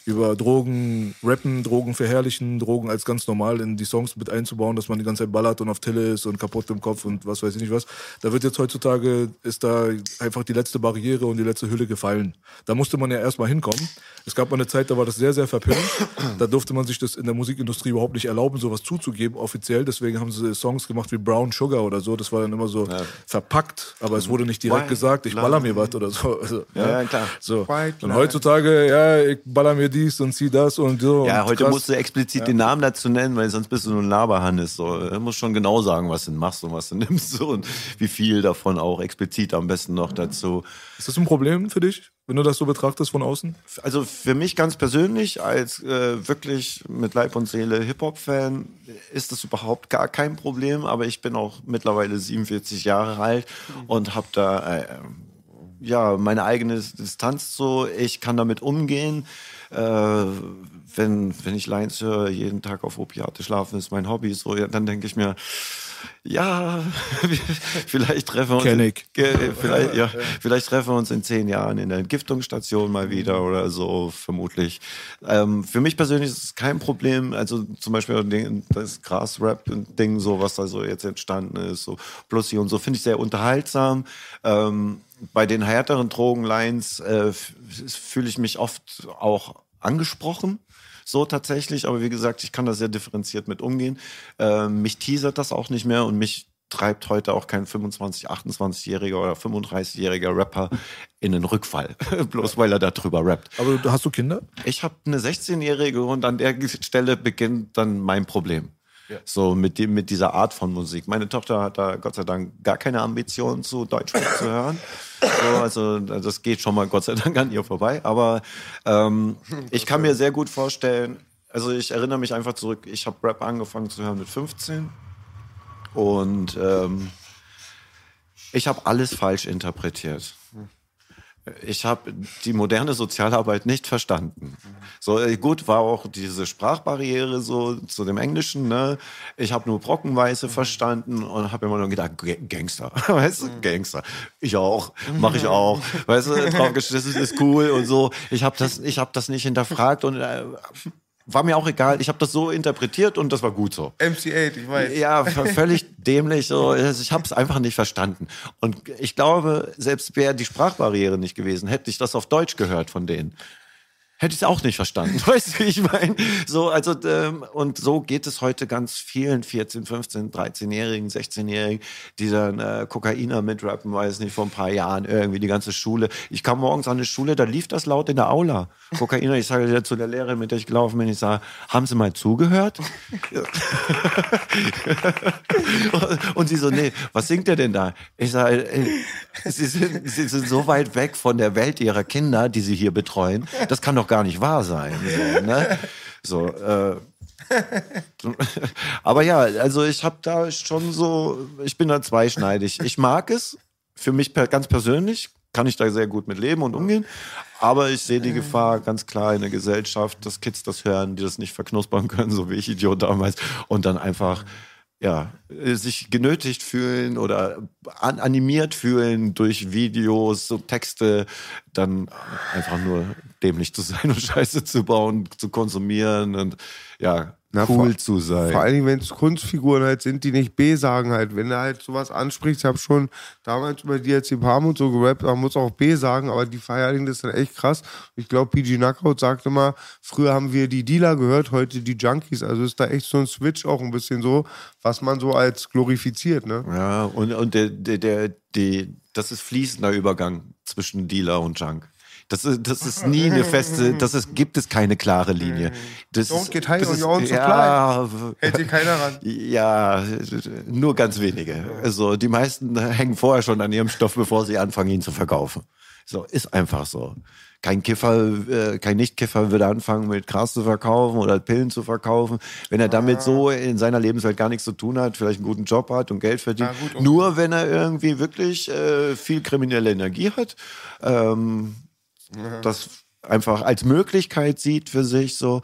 C: über Drogen rappen, Drogen verherrlichen, Drogen als ganz normal in die Songs mit einzubauen, dass man die ganze Zeit ballert und auf Tille ist und kaputt im Kopf und was weiß ich nicht was. Da wird jetzt heutzutage, ist da einfach die letzte Barriere und die letzte Hülle gefallen. Da musste man ja erstmal hinkommen. Es gab mal eine Zeit, da war das sehr, sehr verpönt. Da durfte man sich das in der Musikindustrie überhaupt nicht erlauben, sowas zuzugeben, offiziell. Deswegen haben sie Songs gemacht wie Brown Sugar oder so. Das war dann immer so verpackt, aber es wurde nicht direkt
D: White
C: gesagt, ich baller mir was oder so. Also,
D: Ja, ja, klar.
C: So. Und heutzutage, ja, ich baller mir dies und zieh das und so.
D: Ja,
C: und
D: heute
C: krass.
D: musst du explizit den Namen dazu nennen, weil sonst bist du nur ein Laberhannes. So. Du musst schon genau sagen, was du machst und was du nimmst so, und wie viel davon auch explizit am besten noch dazu.
C: Ist das ein Problem für dich, wenn du das so betrachtest von außen?
D: Also für mich ganz persönlich, als äh, wirklich mit Leib und Seele Hip-Hop-Fan, ist das überhaupt gar kein Problem. Aber ich bin auch mittlerweile 47 Jahre alt und habe da äh, ja meine eigene Distanz so. Ich kann damit umgehen. Äh, wenn, wenn ich Lines höre, jeden Tag auf Opiate schlafen ist mein Hobby, so, ja, dann denke ich mir, ja, vielleicht treffen wir uns.
C: Kenn
D: in-
C: ich.
D: Vielleicht, ja, vielleicht treffen wir uns in zehn Jahren in der Entgiftungsstation mal wieder oder so, vermutlich. Ähm, für mich persönlich ist es kein Problem. Also zum Beispiel das Gras-Rap-Ding, so was da so jetzt entstanden ist, so Plussi und so, finde ich sehr unterhaltsam. Ähm, bei den härteren Drogenlines äh, fühle ich mich oft auch angesprochen. So tatsächlich, aber wie gesagt, ich kann da sehr differenziert mit umgehen. Ähm, mich teasert das auch nicht mehr und mich treibt heute auch kein 25, 28-jähriger oder 35-jähriger Rapper in den Rückfall, bloß weil er darüber rappt.
C: Aber hast du Kinder?
D: Ich habe eine 16-jährige und an der Stelle beginnt dann mein Problem. So mit, dem, mit dieser Art von Musik. Meine Tochter hat da Gott sei Dank gar keine Ambition zu Deutschrap zu hören. So, also das geht schon mal Gott sei Dank an ihr vorbei. Aber ähm, ich kann mir sehr gut vorstellen, also ich erinnere mich einfach zurück, ich habe Rap angefangen zu hören mit 15 und ähm, Ich habe alles falsch interpretiert. Ich habe die moderne Sozialarbeit nicht verstanden. So äh, gut war auch diese Sprachbarriere so zu dem Englischen. Ne? Ich habe nur Brockenweise verstanden und habe immer nur gedacht, Gangster, weißt du, Gangster. Ich auch, mache ich auch. Weißt du, draufgeschissen ist cool und so. Ich habe das, ich habe das nicht hinterfragt und äh, war mir auch egal. Ich habe das so interpretiert und das war gut so.
B: MC8, ich weiß.
D: Ja, völlig dämlich. So. Also Ich habe es einfach nicht verstanden. Und ich glaube, selbst wäre die Sprachbarriere nicht gewesen, hätte ich das auf Deutsch gehört von denen. Hätte ich es auch nicht verstanden. Weißt du, ich meine? So, also, ähm, und so geht es heute ganz vielen 14, 15, 13-Jährigen, 16-Jährigen, die dann äh, Kokainer mitrappen, weiß nicht, vor ein paar Jahren irgendwie die ganze Schule. Ich kam morgens an die Schule, da lief das laut in der Aula. Kokainer, ich sage zu der Lehrerin, mit der ich gelaufen bin, ich sage, haben Sie mal zugehört? Und sie so, nee, was singt er denn da? Ich sage, äh, sie, sind, sie sind so weit weg von der Welt ihrer Kinder, die sie hier betreuen. Das kann doch gar nicht wahr sein. So, ne? so äh, aber ja, also ich habe da schon so, ich bin da zweischneidig. Ich mag es, für mich ganz persönlich kann ich da sehr gut mit leben und umgehen. Aber ich sehe die Gefahr ganz klar in der Gesellschaft, dass Kids das hören, die das nicht verknuspern können, so wie ich Idiot damals, und dann einfach ja, äh, sich genötigt fühlen oder an, animiert fühlen durch Videos, so Texte, dann einfach nur dämlich zu sein und Scheiße zu bauen, zu konsumieren und ja,
B: Na,
D: cool
B: vor-
D: zu sein.
B: Vor allen Dingen, wenn es Kunstfiguren halt sind, die nicht B sagen halt. Wenn du halt sowas ansprichst, ich habe schon damals über die jetzt die Palm und so gerappt, man muss auch B sagen, aber die verherrlichen das dann echt krass. Ich glaube, PG Knockout sagt immer, früher haben wir die Dealer gehört, heute die Junkies. Also ist da echt so ein Switch auch ein bisschen so, was man so als glorifiziert, ne?
D: Ja, und, und der, der, der, die, das ist fließender Übergang zwischen Dealer und Junk. Das ist, das ist nie eine feste, das ist, gibt es keine klare Linie. Das
B: Don't get high on your own
D: ja,
B: Hält sich keiner ran.
D: Ja, nur ganz wenige. Also die meisten hängen vorher schon an ihrem Stoff, bevor sie anfangen, ihn zu verkaufen. So, ist einfach so. Kein Kiffer, äh, kein Nicht-Kiffer würde anfangen, mit Gras zu verkaufen oder Pillen zu verkaufen, wenn er damit so in seiner Lebenswelt gar nichts zu tun hat, vielleicht einen guten Job hat und Geld verdient.
B: Gut, und-
D: Nur wenn er irgendwie wirklich äh, viel kriminelle Energie hat, ähm, das einfach als Möglichkeit sieht für sich so.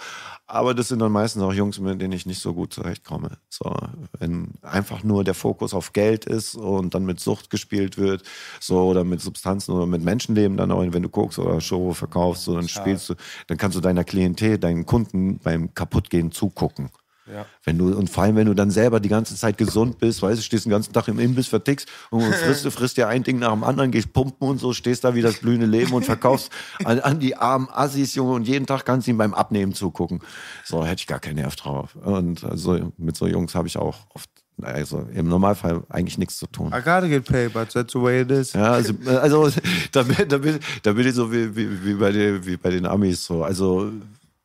D: Aber das sind dann meistens auch Jungs, mit denen ich nicht so gut zurechtkomme. So, wenn einfach nur der Fokus auf Geld ist und dann mit Sucht gespielt wird, so oder mit Substanzen oder mit Menschenleben dann auch, wenn du guckst oder Show verkaufst, so, dann spielst du, dann kannst du deiner Klientel, deinen Kunden beim Kaputtgehen zugucken.
B: Ja.
D: Wenn du, und vor allem, wenn du dann selber die ganze Zeit gesund bist, weißt du, stehst den ganzen Tag im Imbiss, vertickst und frisst, frisst dir ein Ding nach dem anderen, gehst pumpen und so, stehst da wie das blühende Leben und verkaufst an, an die armen Assis, Junge, und jeden Tag kannst du ihm beim Abnehmen zugucken. So, hätte ich gar keinen Nerv drauf. Und also, mit so Jungs habe ich auch oft, also im Normalfall eigentlich nichts zu tun.
B: I gotta get paid, but that's the way it is.
D: Ja, also, also da, bin- da, bin, da bin ich so wie, wie, wie, bei den, wie bei den Amis so. Also,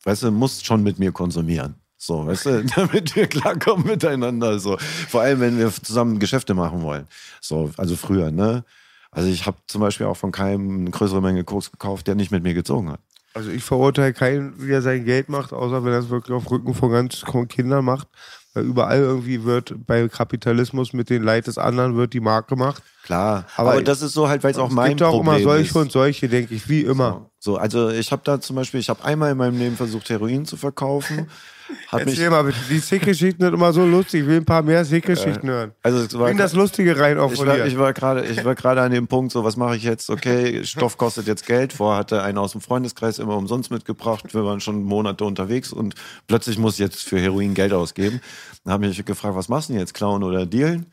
D: weißt du, musst schon mit mir konsumieren. So, weißt du, damit wir klarkommen miteinander. So. Vor allem, wenn wir zusammen Geschäfte machen wollen. So, also früher, ne? Also ich habe zum Beispiel auch von keinem eine größere Menge Koks gekauft, der nicht mit mir gezogen hat.
B: Also ich verurteile keinen, wie er sein Geld macht, außer wenn er es wirklich auf Rücken von ganz Kindern macht. Weil überall irgendwie wird bei Kapitalismus mit den Leid des anderen wird die Mark gemacht.
D: Klar, aber,
B: Aber
D: das ist so halt, weil es auch
B: es
D: mein
B: gibt auch
D: Problem
B: immer solche
D: ist.
B: und solche, denke ich, wie immer.
D: So, also ich habe da zum Beispiel, ich habe einmal in meinem Leben versucht, Heroin zu verkaufen. Hat mich,
B: Erzähl mal bitte, die Sick-Geschichten sind immer so lustig. Ich will ein paar mehr Sick-Geschichten hören.
D: also es war
B: Bring das Lustige rein auch
D: ich
B: von dir.
D: ich war gerade, ich war gerade an dem Punkt, so was mache ich jetzt? Okay, Stoff kostet jetzt Geld. Vorher hatte einer aus dem Freundeskreis immer umsonst mitgebracht. Wir waren schon Monate unterwegs und plötzlich muss ich jetzt für Heroin Geld ausgeben. Dann habe ich mich gefragt, was machst du denn jetzt, klauen oder dealen?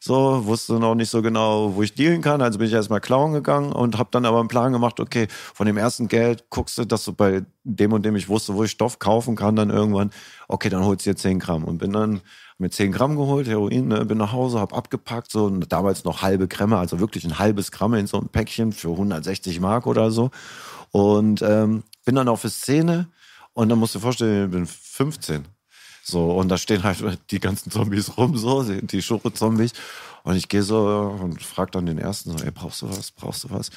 D: So, wusste noch nicht so genau, wo ich dealen kann. Also bin ich erstmal klauen gegangen und habe dann aber einen Plan gemacht, okay, von dem ersten Geld guckst du, dass du bei dem und dem ich wusste, wo ich Stoff kaufen kann, dann irgendwann, okay, dann holst du dir 10 Gramm. Und bin dann mit 10 Gramm geholt, Heroin, ne, bin nach Hause, hab abgepackt, so damals noch halbe Gramme, also wirklich ein halbes Gramm in so einem Päckchen für 160 Mark oder so. Und ähm, bin dann auf die Szene und dann musst du dir vorstellen, ich bin 15. So, und da stehen halt die ganzen Zombies rum, so, die Schure-Zombies. Und ich gehe so und frag dann den ersten so, ey, brauchst du was? Brauchst du was?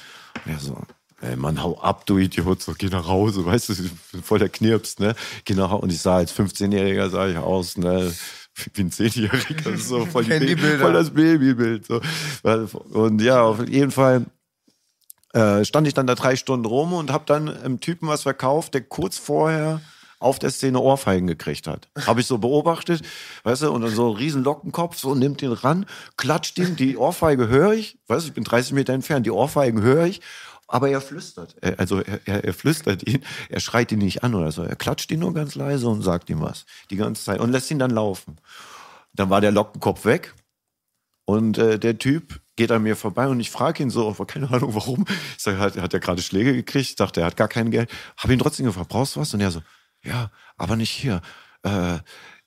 D: Und er so, ey, Mann, hau ab, du Idiot, so, geh nach Hause, weißt du, ich bin voll der Knirps, ne? Geh nach Hause. Und ich sah als 15-Jähriger, sah ich aus, ne? wie ein Zehnjähriger, so voll, die Baby- voll das Babybild. So. Und ja, auf jeden Fall äh, stand ich dann da drei Stunden rum und habe dann einem Typen was verkauft, der kurz vorher auf der Szene Ohrfeigen gekriegt hat. Habe ich so beobachtet, weißt du, und dann so einen riesen Lockenkopf, so nimmt ihn ran, klatscht ihn, die Ohrfeige höre ich, weißt du, ich bin 30 Meter entfernt, die Ohrfeigen höre ich, aber er flüstert, er, also er, er, er flüstert ihn, er schreit ihn nicht an oder so, er klatscht ihn nur ganz leise und sagt ihm was, die ganze Zeit und lässt ihn dann laufen. Dann war der Lockenkopf weg und äh, der Typ geht an mir vorbei und ich frage ihn so, keine Ahnung warum. Ich sage, hat, hat er gerade Schläge gekriegt? Ich dachte, er hat gar kein Geld. Habe ihn trotzdem gefragt, brauchst du was? Und er so, ja, aber nicht hier. Äh,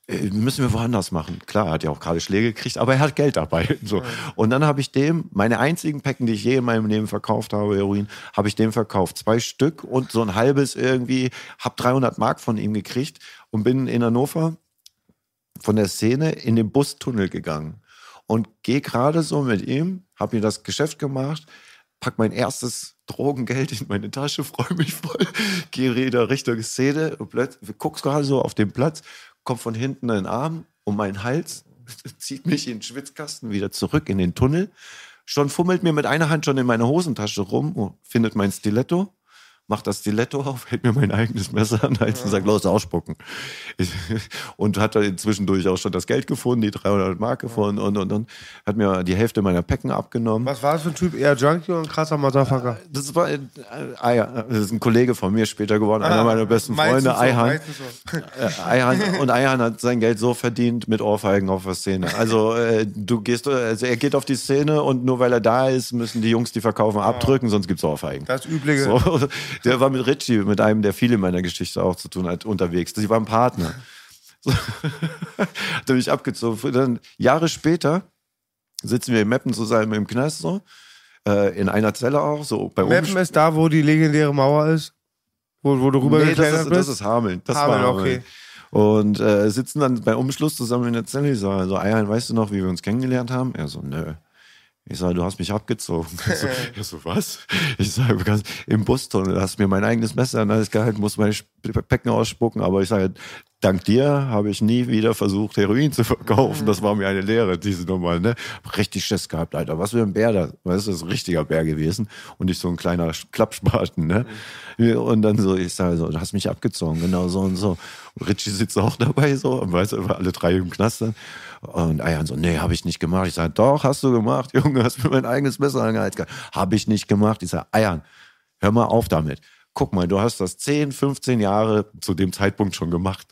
D: äh, müssen wir woanders machen. Klar, er hat ja auch gerade Schläge gekriegt, aber er hat Geld dabei. So. Und dann habe ich dem, meine einzigen Päcken, die ich je in meinem Leben verkauft habe, Heroin, habe ich dem verkauft. Zwei Stück und so ein halbes irgendwie, habe 300 Mark von ihm gekriegt und bin in Hannover von der Szene in den Bustunnel gegangen und gehe gerade so mit ihm, habe mir das Geschäft gemacht, pack mein erstes Drogengeld in meine Tasche, freue mich voll, gehe wieder Richtung Szene und plötzlich guckst gerade so auf den Platz, kommt von hinten ein Arm um meinen Hals, zieht mich in den Schwitzkasten wieder zurück in den Tunnel, schon fummelt mir mit einer Hand schon in meine Hosentasche rum, und findet mein Stiletto, macht das Stiletto auf, hält mir mein eigenes Messer an Hals und sagt, los, ausspucken. Ich, und hat dann zwischendurch auch schon das Geld gefunden, die 300 Mark gefunden und, und, und hat mir die Hälfte meiner Päcken abgenommen.
B: Was war das für ein Typ? Eher Junkie ein krasser Motherfucker?
D: Das war, äh, Eier, das ist ein Kollege von mir später geworden, einer meiner besten Freunde, Eihan.
B: so.
D: Äh. Und Eihan hat sein Geld so verdient mit Ohrfeigen auf der Szene. Also äh, du gehst, also er geht auf die Szene und nur weil er da ist, müssen die Jungs, die verkaufen, abdrücken, sonons gibt's Ohrfeigen.
B: Das Übliche.
D: So, der war mit Richie, mit einem, der viel in meiner Geschichte auch zu tun hat, unterwegs. Sie waren Partner. So. hat er mich abgezogen. Dann Jahre später sitzen wir in Meppen zusammen im Knast so. Äh, in einer Zelle auch, so bei
B: Meppen ist da, wo die legendäre Mauer ist? Wo, wo du rüber
D: Nee, das ist,
B: bist?
D: das ist Hameln. Das
B: Hameln,
D: war Hameln.
B: okay.
D: Und äh, sitzen dann bei Umschluss zusammen in der Zelle. Ich sage, so, Eihan, weißt du noch, wie wir uns kennengelernt haben? Er so, nö. Ich sage, du hast mich abgezogen. Ich so, ich so was? Ich sage, im Bustunnel hast mir mein eigenes Messer an alles gehalten, musste meine Päcken ausspucken, aber ich sage, dank dir habe ich nie wieder versucht, Heroin zu verkaufen. Das war mir eine Lehre, diese Nummer, ne? Richtig Schiss gehabt, Alter. Was für ein Bär da. Weißt du, das ist ein richtiger Bär gewesen und nicht so ein kleiner Klappspaten, ne? Und dann so, ich sage so, du hast mich abgezogen, genau so und so. Und Richie sitzt auch dabei so, und weißt du, alle drei im Knast dann. Und Eihan so, nee, habe ich nicht gemacht. Ich sage, doch, hast du gemacht, Junge, hast mir mein eigenes Messer angehalten. Habe ich nicht gemacht. Ich sage, Eihan, hör mal auf damit. Guck mal, du hast das 10, 15 Jahre zu dem Zeitpunkt schon gemacht.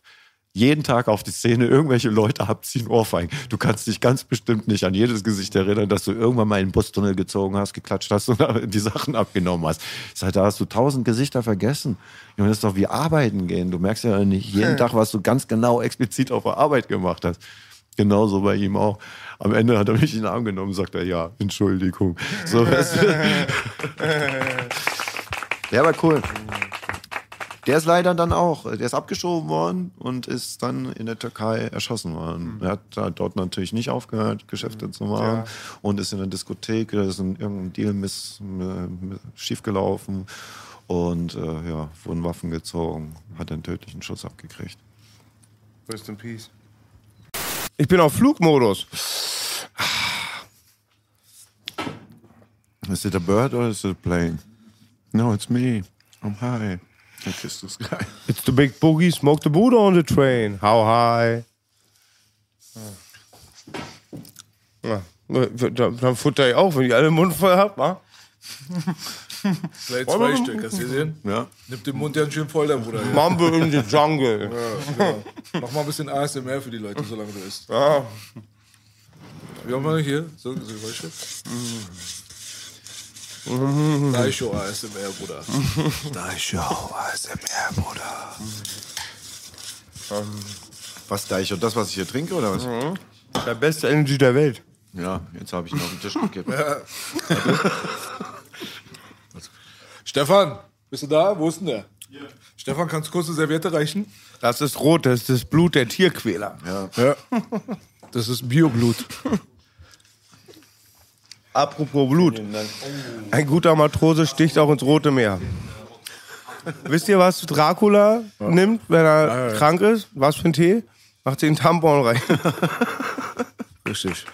D: Jeden Tag auf die Szene, irgendwelche Leute abziehen, Ohrfeigen. Du kannst dich ganz bestimmt nicht an jedes Gesicht erinnern, dass du irgendwann mal in den Bustunnel gezogen hast, geklatscht hast und die Sachen abgenommen hast. Ich sag, da hast du tausend Gesichter vergessen. Junge, das ist doch wie arbeiten gehen. Du merkst ja nicht jeden Tag, was du ganz genau explizit auf der Arbeit gemacht hast. Genauso bei ihm auch. Am Ende hat er mich in den Arm genommen und sagt er, ja, Entschuldigung. So, weißt du? Der war cool. Der ist leider dann auch, der ist abgeschoben worden und ist dann in der Türkei erschossen worden. Er hat da dort natürlich nicht aufgehört, Geschäfte zu machen und ist in der Diskothek, da ist ein, irgendein Deal miss, miss, schiefgelaufen und äh, ja, wurden Waffen gezogen, hat einen tödlichen Schuss abgekriegt.
B: Rest in peace. Ich bin auf Flugmodus.
D: Is it a bird or is it a plane? No, it's me. I'm high. I kiss the sky.
B: It's the big boogie, smoke the Buddha on the train. How high? Ja. Dann futter ich auch, wenn ich alle Mund voll hab, wa?
C: Vielleicht zwei Stück, hast du gesehen?
D: Ja.
C: Nimm den Mund ja schön voll, der Bruder.
B: Mambo in the jungle.
C: Mach mal ein bisschen ASMR für die Leute, solange du isst.
B: Ja.
C: Wie haben wir hier? So, so weißt du? Daisho ASMR, Bruder. Daisho ASMR, Bruder.
D: Was da ich und das, was ich hier trinke, oder was?
B: Der beste Energy der Welt.
D: Ja, jetzt habe ich ihn auf den Tisch gekippt.
C: Stefan, bist du da? Wo ist denn der? Stefan, kannst du kurz eine Serviette reichen?
B: Das ist rot, das ist das Blut der Tierquäler.
C: Ja. Das ist Bioblut.
B: Apropos Blut. Ein guter Matrose sticht auch ins Rote Meer. Wisst ihr, was Dracula nimmt, wenn er krank ist? Was für ein Tee? Mach den Tampon rein.
C: Richtig.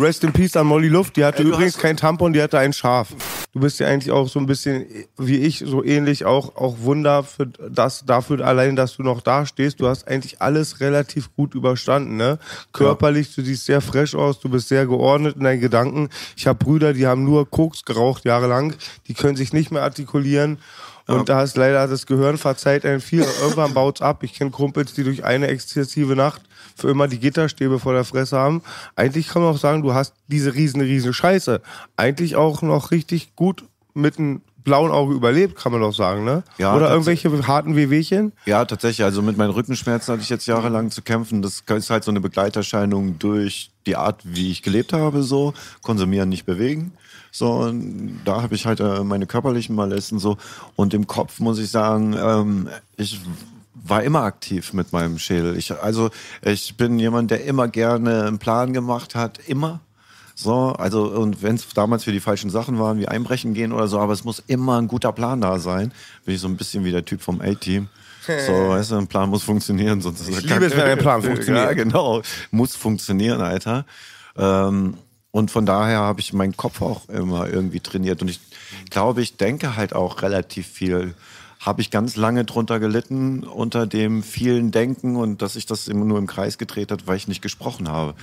B: Rest in Peace an Molly Luft. Die hatte
D: Ey,
B: übrigens
D: hast-
B: kein Tampon, die hatte ein Schaf. Du bist ja eigentlich auch so ein bisschen wie ich, so ähnlich auch, auch Wunder für das, dafür allein, dass du noch da stehst. Du hast eigentlich alles relativ gut überstanden, ne? Körperlich, du siehst sehr fresh aus, du bist sehr geordnet in deinen Gedanken. Ich habe Brüder, die haben nur Koks geraucht jahrelang, die können sich nicht mehr artikulieren. Und da ist leider das Gehirn verzeiht einem viel. Irgendwann baut's ab. Ich kenne Kumpels, die durch eine exzessive Nacht für immer die Gitterstäbe vor der Fresse haben. Eigentlich kann man auch sagen, du hast diese riesen, riesen Scheiße. Eigentlich auch noch richtig gut mit einem blauen Auge überlebt, kann man doch sagen, ne?
D: Ja,
B: Oder irgendwelche harten Wehwehchen?
D: Ja, tatsächlich. Also mit meinen Rückenschmerzen hatte ich jetzt jahrelang zu kämpfen. Das ist halt so eine Begleiterscheinung durch die Art, wie ich gelebt habe, so. Konsumieren, nicht bewegen. So, und da habe ich halt äh, meine körperlichen Malessen so. Und im Kopf muss ich sagen, ähm, ich war immer aktiv mit meinem Schädel. Ich, also ich bin jemand, der immer gerne einen Plan gemacht hat, immer. So, also, und wenn es damals für die falschen Sachen waren, wie Einbrechen gehen oder so, aber es muss immer ein guter Plan da sein. Bin ich so ein bisschen wie der Typ vom A-Team. So, weißt du, ein Plan muss funktionieren, sonst ist er
B: Ich liebe es, wenn ein Plan funktioniert.
D: Ja, genau. Muss funktionieren, Alter. Ähm, und von daher habe ich meinen Kopf auch immer irgendwie trainiert. Und ich glaube, ich denke halt auch relativ viel. Habe ich ganz lange drunter gelitten, unter dem vielen Denken und dass ich das immer nur im Kreis gedreht hat, weil ich nicht gesprochen habe.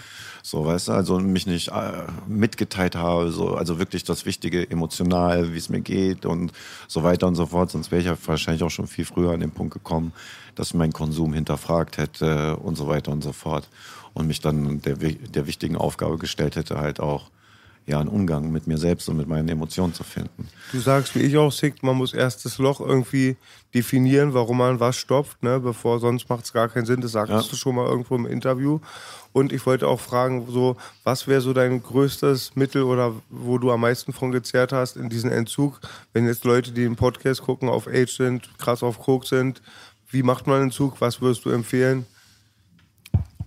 D: So, weißt du, also mich nicht äh, mitgeteilt habe, so, also wirklich das Wichtige emotional, wie es mir geht und so weiter und so fort. Sonst wäre ich ja wahrscheinlich auch schon viel früher an den Punkt gekommen, dass meinen Konsum hinterfragt hätte und so weiter und so fort. Und mich dann der, der wichtigen Aufgabe gestellt hätte, halt auch ja, einen Umgang mit mir selbst und mit meinen Emotionen zu finden.
B: Du sagst, wie ich auch, Sick, man muss erst das Loch irgendwie definieren, warum man was stopft, ne? bevor sonst macht es gar keinen Sinn. Das sagtest
D: Ja.
B: du schon mal irgendwo im Interview. Und ich wollte auch fragen, so, was wäre so dein größtes Mittel oder wo du am meisten von gezerrt hast in diesem Entzug? Wenn jetzt Leute, die den Podcast gucken, auf Age sind, krass auf Coke sind, wie macht man Entzug? Was würdest du empfehlen?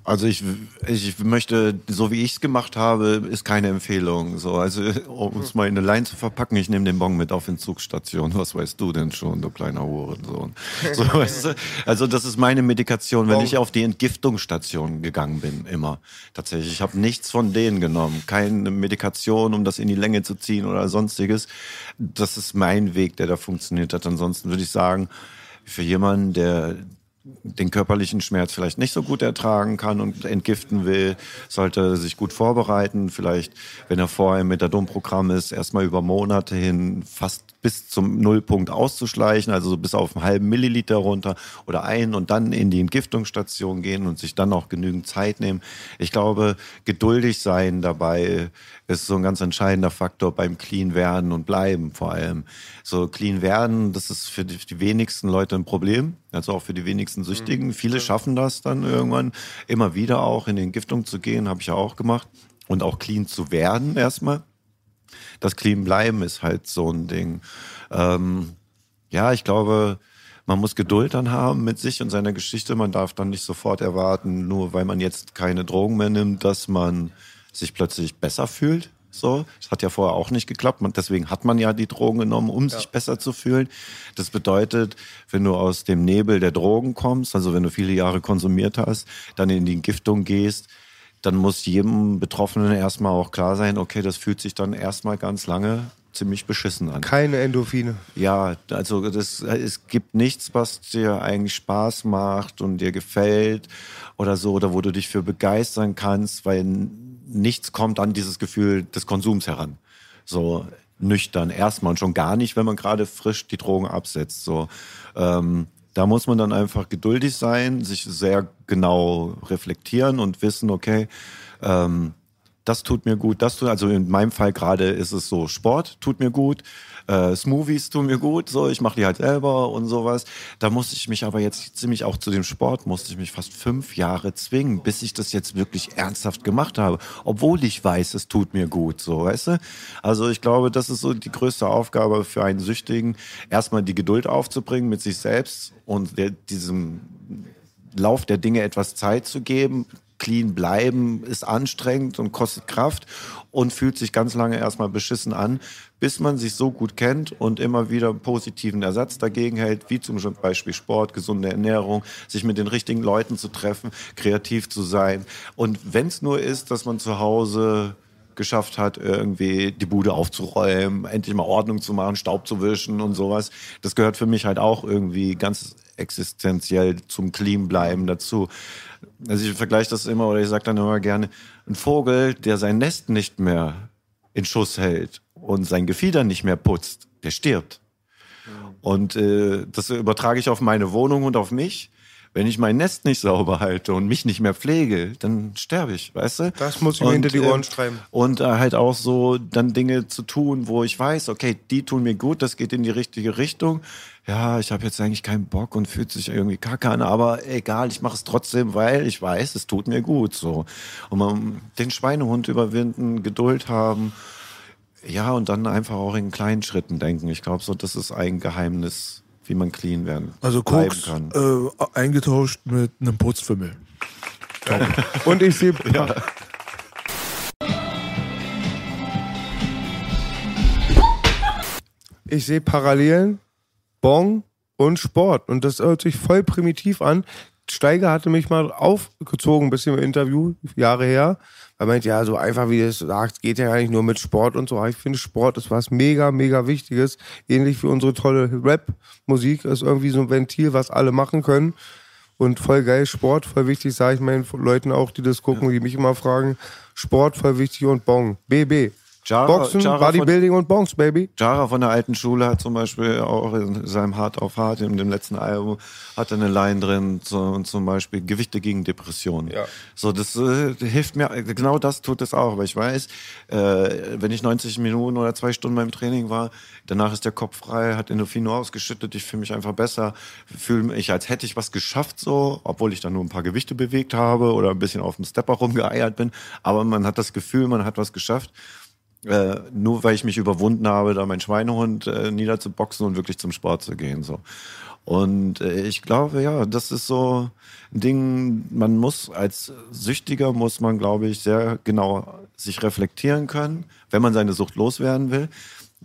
D: Also ich, ich möchte, so wie ich es gemacht habe, ist keine Empfehlung. So, also um es mal in eine Line zu verpacken, ich nehme den Bon mit auf Entzugstation. Was weißt du denn schon, du kleiner Hurensohn? So, weißt du? Also das ist meine Medikation, wenn ich auf die Entgiftungsstation gegangen bin, immer. Tatsächlich, ich habe nichts von denen genommen. Keine Medikation, um das in die Länge zu ziehen oder sonstiges. Das ist mein Weg, der da funktioniert hat. Ansonsten würde ich sagen, für jemanden, der den körperlichen Schmerz vielleicht nicht so gut ertragen kann und entgiften will, sollte sich gut vorbereiten. Vielleicht, wenn er vorher im Methadon-Programm ist, erstmal über Monate hin fast bis zum Nullpunkt auszuschleichen, also so bis auf einen halben Milliliter runter oder ein und dann in die Entgiftungsstation gehen und sich dann auch genügend Zeit nehmen. Ich glaube, geduldig sein dabei ist so ein ganz entscheidender Faktor beim Clean werden und bleiben vor allem. So Clean werden, das ist für die, die wenigsten Leute ein Problem, also auch für die wenigsten Süchtigen. Viele schaffen das dann irgendwann immer wieder auch in die Entgiftung zu gehen, habe ich ja auch gemacht. Und auch clean zu werden erstmal. Das Clean bleiben ist halt so ein Ding. Ähm, ja, ich glaube, man muss Geduld dann haben mit sich und seiner Geschichte. Man darf dann nicht sofort erwarten, nur weil man jetzt keine Drogen mehr nimmt, dass man sich plötzlich besser fühlt. So, das hat ja vorher auch nicht geklappt. Man, deswegen hat man ja die Drogen genommen, um sich besser zu fühlen. Das bedeutet, wenn du aus dem Nebel der Drogen kommst, also wenn du viele Jahre konsumiert hast, dann in die Entgiftung gehst, dann muss jedem Betroffenen erstmal auch klar sein, okay, das fühlt sich dann erstmal ganz lange ziemlich beschissen an.
B: Keine Endorphine.
D: Ja, also das, es gibt nichts, was dir eigentlich Spaß macht und dir gefällt oder so, oder wo du dich für begeistern kannst, weil nichts kommt an dieses Gefühl des Konsums heran. So nüchtern erstmal und schon gar nicht, wenn man gerade frisch die Drogen absetzt. So, ähm, da muss man dann einfach geduldig sein, sich sehr genau reflektieren und wissen, okay, ähm, das tut mir gut, das tut, also in meinem Fall gerade ist es so, Sport tut mir gut, äh, Smoothies tun mir gut, so, ich mache die halt selber und sowas. Da musste ich mich aber jetzt ziemlich auch zu dem Sport, musste ich mich fast fünf Jahre zwingen, bis ich das jetzt wirklich ernsthaft gemacht habe, obwohl ich weiß, es tut mir gut, so, weißt du? Also ich glaube, das ist so die größte Aufgabe für einen Süchtigen, erstmal die Geduld aufzubringen mit sich selbst und der, diesem Lauf der Dinge etwas Zeit zu geben, clean bleiben ist anstrengend und kostet Kraft und fühlt sich ganz lange erstmal beschissen an, bis man sich so gut kennt und immer wieder positiven Ersatz dagegen hält, wie zum Beispiel Sport, gesunde Ernährung, sich mit den richtigen Leuten zu treffen, kreativ zu sein. Und wenn es nur ist, dass man zu Hause geschafft hat, irgendwie die Bude aufzuräumen, endlich mal Ordnung zu machen, Staub zu wischen und sowas. Das gehört für mich halt auch irgendwie ganz existenziell zum Clean bleiben dazu. Also ich vergleiche das immer oder ich sage dann immer gerne, ein Vogel, der sein Nest nicht mehr in Schuss hält und sein Gefieder nicht mehr putzt, der stirbt. Und äh, das übertrage ich auf meine Wohnung und auf mich. Wenn ich mein Nest nicht sauber halte und mich nicht mehr pflege, dann sterbe ich, weißt du?
B: Das muss ich mir hinter die Ohren
D: äh,
B: schreiben.
D: Und äh, halt auch so dann Dinge zu tun, wo ich weiß, okay, die tun mir gut, das geht in die richtige Richtung. Ja, ich habe jetzt eigentlich keinen Bock und fühlt sich irgendwie kacke an, aber egal, ich mache es trotzdem, weil ich weiß, es tut mir gut. So. Und man den Schweinehund überwinden, Geduld haben, ja, und dann einfach auch in kleinen Schritten denken. Ich glaube, so, das ist ein Geheimnis, wie man clean werden
C: Also
D: bleiben
C: Koks
D: kann.
C: äh, eingetauscht mit einem Putzfimmel.
B: Und ich sehe ich sehe Parallelen, Bong und Sport. Und das hört sich voll primitiv an. Steiger hatte mich mal aufgezogen, ein bisschen im Interview, Jahre her. Er meint, ja, so einfach wie du es sagst, geht ja eigentlich nur mit Sport und so. Aber ich finde, Sport ist was mega, mega Wichtiges. Ähnlich wie unsere tolle Rap-Musik ist irgendwie so ein Ventil, was alle machen können. Und voll geil, Sport, voll wichtig, sage ich meinen Leuten auch, die das gucken, die mich immer fragen. Sport, voll wichtig und Bong. BB.
D: Jara-
B: Boxen,
D: Jara von-
B: Bodybuilding und Bongs, Baby.
D: Jara von der alten Schule hat zum Beispiel auch in seinem Hard auf Hard, in dem letzten Album, hat er eine Line drin, so, zum Beispiel Gewichte gegen Depressionen.
B: Ja.
D: So, das äh, hilft mir, genau das tut es auch, weil ich weiß, äh, wenn ich 90 Minuten oder zwei Stunden beim Training war, danach ist der Kopf frei, hat Endorphine ausgeschüttet, ich fühle mich einfach besser, fühle mich, als hätte ich was geschafft, so, obwohl ich dann nur ein paar Gewichte bewegt habe oder ein bisschen auf dem Stepper rumgeeiert bin, aber man hat das Gefühl, man hat was geschafft äh, nur weil ich mich überwunden habe, da mein Schweinehund äh, niederzuboxen und wirklich zum Sport zu gehen. So. Und äh, ich glaube, ja, das ist so ein Ding, man muss als Süchtiger, muss man, glaube ich, sehr genau sich reflektieren können, wenn man seine Sucht loswerden will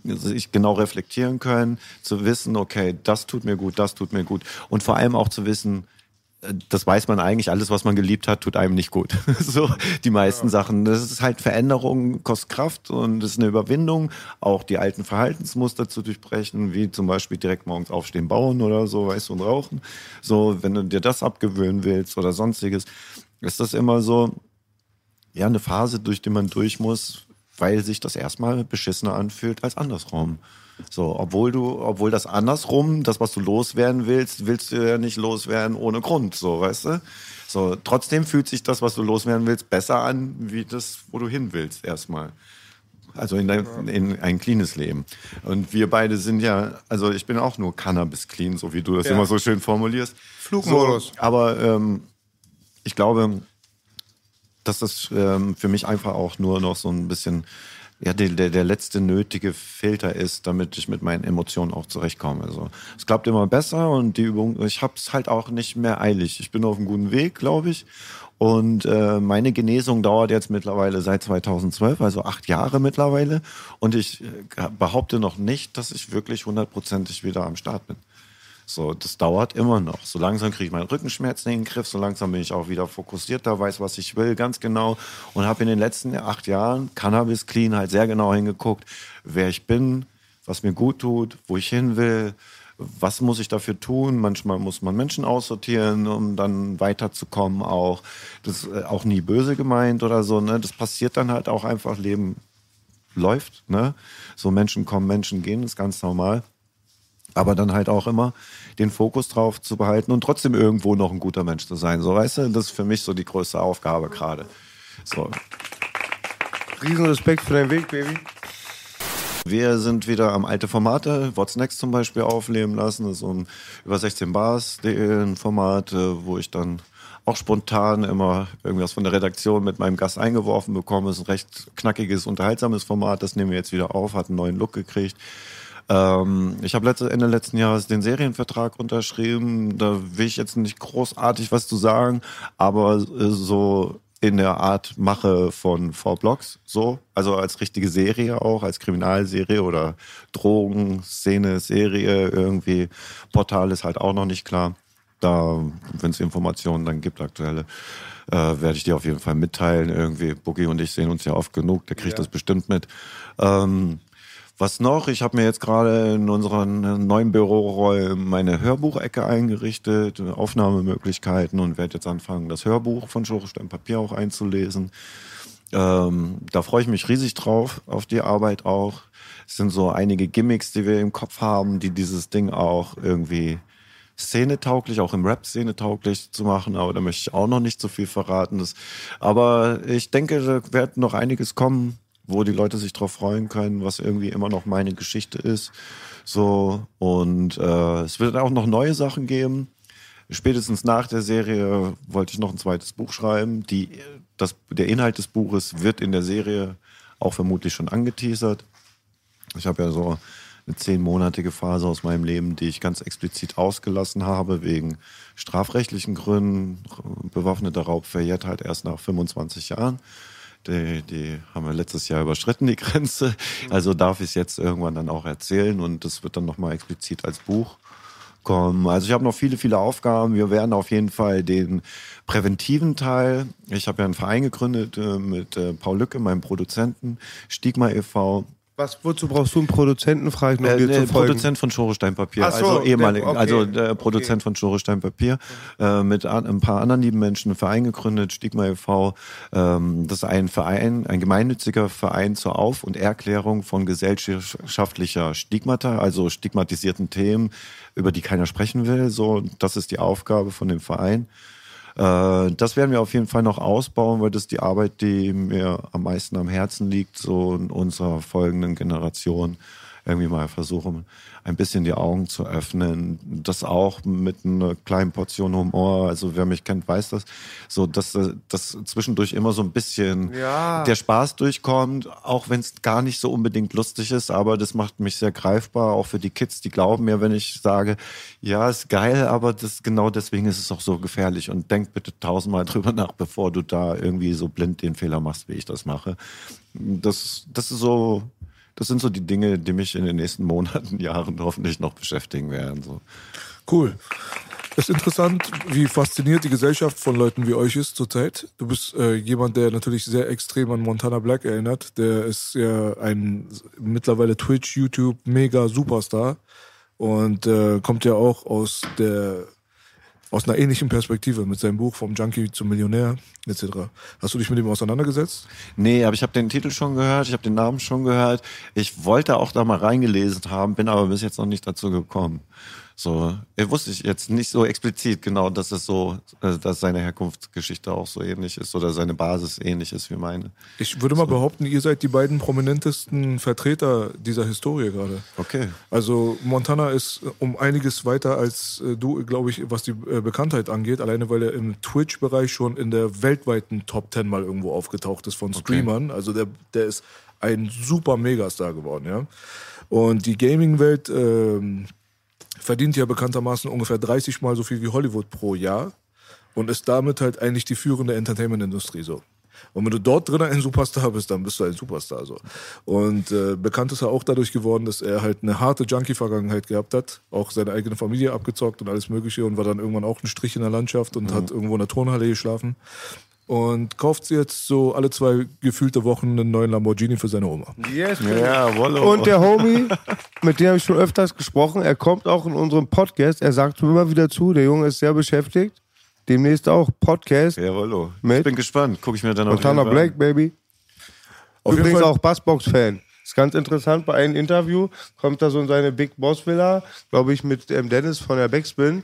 D: sich genau reflektieren können, zu wissen, okay, das tut mir gut, das tut mir gut. Und vor allem auch zu wissen, das weiß man eigentlich, alles, was man geliebt hat, tut einem nicht gut. so die meisten Sachen. Das ist halt Veränderung, kostet Kraft und das ist eine Überwindung, auch die alten Verhaltensmuster zu durchbrechen, wie zum Beispiel direkt morgens aufstehen, bauen oder so, weißt du, und rauchen. So, wenn du dir das abgewöhnen willst oder sonstiges, ist das immer so, ja, eine Phase, durch die man durch muss, weil sich das erstmal beschissener anfühlt als andersrum. So, obwohl du, obwohl das andersrum, das, was du loswerden willst, willst du ja nicht loswerden ohne Grund, so, weißt du? So, trotzdem fühlt sich das, was du loswerden willst, besser an, wie das, wo du hin willst, erstmal. Also in, dein, in ein cleanes Leben. Und wir beide sind ja, also ich bin auch nur Cannabis clean, so wie du das
B: Ja.
D: immer so schön formulierst.
B: Flugmodus.
D: So, aber ähm, ich glaube, dass das ähm, für mich einfach auch nur noch so ein bisschen ja, der, der, der letzte nötige Filter ist, damit ich mit meinen Emotionen auch zurechtkomme. Also es klappt immer besser und die Übung, ich habe es halt auch nicht mehr eilig. Ich bin auf einem guten Weg, glaube ich. Und äh, meine Genesung dauert jetzt mittlerweile seit 2012, also acht Jahre mittlerweile. Und ich äh, behaupte noch nicht, dass ich wirklich hundertprozentig wieder am Start bin. So, das dauert immer noch. So langsam kriege ich meinen Rückenschmerzen in den Griff, so langsam bin ich auch wieder fokussierter, weiß, was ich will, ganz genau. Und habe in den letzten acht Jahren Cannabis Clean halt sehr genau hingeguckt, wer ich bin, was mir gut tut, wo ich hin will, was muss ich dafür tun. Manchmal muss man Menschen aussortieren, um dann weiterzukommen auch. Das ist äh, auch nie böse gemeint oder so. Ne? Das passiert dann halt auch einfach, Leben läuft. Ne? So Menschen kommen, Menschen gehen, ist ganz normal aber dann halt auch immer den Fokus drauf zu behalten und trotzdem irgendwo noch ein guter Mensch zu sein. So, weißt du, das ist für mich so die größte Aufgabe gerade. So.
B: Riesen Respekt für deinen Weg, Baby.
D: Wir sind wieder am alte Formate, What's Next zum Beispiel aufleben lassen. Das ist so ein über 16 Bars ein Format, äh, wo ich dann auch spontan immer irgendwas von der Redaktion mit meinem Gast eingeworfen bekomme. Es ist ein recht knackiges, unterhaltsames Format. Das nehmen wir jetzt wieder auf, hat einen neuen Look gekriegt. Ähm, ich habe letzte, Ende letzten Jahres den Serienvertrag unterschrieben. Da will ich jetzt nicht großartig was zu sagen, aber äh, so in der Art mache von Four Blocks, so, also als richtige Serie auch, als Kriminalserie oder Drogenszene-Serie irgendwie. Portal ist halt auch noch nicht klar. Da, wenn es Informationen dann gibt, aktuelle, äh, werde ich dir auf jeden Fall mitteilen. Irgendwie, Boogie und ich sehen uns ja oft genug, der kriegt
B: Ja.
D: das bestimmt mit. Ähm, was noch? Ich habe mir jetzt gerade in unseren neuen Büroräumen meine Hörbuchecke eingerichtet, Aufnahmemöglichkeiten und werde jetzt anfangen, das Hörbuch von Schorestein Papier auch einzulesen. Ähm, da freue ich mich riesig drauf, auf die Arbeit auch. Es sind so einige Gimmicks, die wir im Kopf haben, die dieses Ding auch irgendwie szenetauglich, auch im Rap szenetauglich zu machen, aber da möchte ich auch noch nicht so viel verraten. Das, aber ich denke, da wird noch einiges kommen, wo die Leute sich drauf freuen können, was irgendwie immer noch meine Geschichte ist. So und äh, es wird auch noch neue Sachen geben. Spätestens nach der Serie wollte ich noch ein zweites Buch schreiben. Die, das, der Inhalt des Buches wird in der Serie auch vermutlich schon angeteasert. Ich habe ja so eine zehnmonatige Phase aus meinem Leben, die ich ganz explizit ausgelassen habe, wegen strafrechtlichen Gründen. Bewaffneter Raub verjährt halt erst nach 25 Jahren. Die, die haben wir letztes Jahr überschritten, die Grenze. Also darf ich es jetzt irgendwann dann auch erzählen und das wird dann nochmal explizit als Buch kommen. Also ich habe noch viele, viele Aufgaben. Wir werden auf jeden Fall den präventiven Teil. Ich habe ja einen Verein gegründet äh, mit äh, Paul Lücke, meinem Produzenten, Stigma e.V.
B: Was, wozu brauchst du einen Produzenten, frage ich noch,
D: Äh,
B: dir zu folgen?
D: Produzent von Schorestein Papier,
B: Ach so,
D: also
B: der-
D: ehemalig,
B: okay,
D: also
B: okay.
D: Produzent von Schorestein Papier, äh, mit an, ein paar anderen lieben Menschen einen Verein gegründet, Stigma e.V. Ähm, das ist ein Verein, ein gemeinnütziger Verein zur Auf- und Erklärung von gesellschaftlicher Stigmata, also stigmatisierten Themen, über die keiner sprechen will. So, das ist die Aufgabe von dem Verein. Äh, das werden wir auf jeden Fall noch ausbauen, weil das die Arbeit, die mir am meisten am Herzen liegt, so in unserer folgenden Generation irgendwie mal versuchen, ein bisschen die Augen zu öffnen. Das auch mit einer kleinen Portion Humor. Also wer mich kennt, weiß das. So, dass, äh, dass zwischendurch immer so ein bisschen
B: Ja.
D: der Spaß durchkommt, auch wenn es gar nicht so unbedingt lustig ist, aber das macht mich sehr greifbar, auch für die Kids, die glauben mir, wenn ich sage, ja, ist geil, aber das genau deswegen ist es auch so gefährlich und denk bitte tausendmal drüber nach, bevor du da irgendwie so blind den Fehler machst, wie ich das mache. Das, das ist so, das sind so die Dinge, die mich in den nächsten Monaten, Jahren hoffentlich noch beschäftigen werden. So.
C: Cool. Es ist interessant, wie fasziniert die Gesellschaft von Leuten wie euch ist zurzeit. Du bist äh, jemand, der natürlich sehr extrem an Montana Black erinnert. Der ist ja ein mittlerweile Twitch, YouTube mega Superstar und äh, kommt ja auch aus der aus einer ähnlichen Perspektive mit seinem Buch vom Junkie zum Millionär etc. Hast du dich mit ihm auseinandergesetzt?
D: Nee, aber ich habe den Titel schon gehört, ich habe den Namen schon gehört. Ich wollte auch da mal reingelesen haben, bin aber bis jetzt noch nicht dazu gekommen. So, äh, wusste ich jetzt nicht so explizit genau, dass es so, äh, dass seine Herkunftsgeschichte auch so ähnlich ist oder seine Basis ähnlich ist wie meine.
C: Ich würde mal behaupten, ihr seid die beiden prominentesten Vertreter dieser Historie gerade.
D: Okay.
C: Also Montana ist äh, um einiges weiter als du, glaube ich, was die Bekanntheit angeht. Alleine weil er im Twitch-Bereich schon in der weltweiten Top 10 mal irgendwo aufgetaucht ist von Streamern. Also der, der ist ein super Megastar geworden, ja. Und die Gaming-Welt ähm, verdient ja bekanntermaßen ungefähr 30 Mal so viel wie Hollywood pro Jahr und ist damit halt eigentlich die führende Entertainment-Industrie so. Und wenn du dort drin ein Superstar bist, dann bist du ein Superstar so. Und äh, bekannt ist er auch dadurch geworden, dass er halt eine harte Junkie-Vergangenheit gehabt hat, auch seine eigene Familie abgezockt und alles Mögliche und war dann irgendwann auch ein Strich in der Landschaft und hat irgendwo in der Turnhalle geschlafen. Und kauft jetzt so alle zwei gefühlte Wochen einen neuen Lamborghini für seine Oma.
B: Yes,
D: Ja, Wollo.
B: Und der Homie, mit dem habe ich schon öfters gesprochen, er kommt auch in unserem Podcast, er sagt mir immer wieder zu, der Junge ist sehr beschäftigt. Demnächst auch Podcast.
D: Ja, Wollo.
B: Mit?
D: Ich bin gespannt. Gucke ich mir dann auf
B: Montana Black, Baby.
C: Auf
B: Übrigens auch Bassbox-Fan. Ist ganz interessant, bei einem Interview kommt er so in seine Big Boss Villa, glaube ich, mit ähm, Dennis von der Backspin.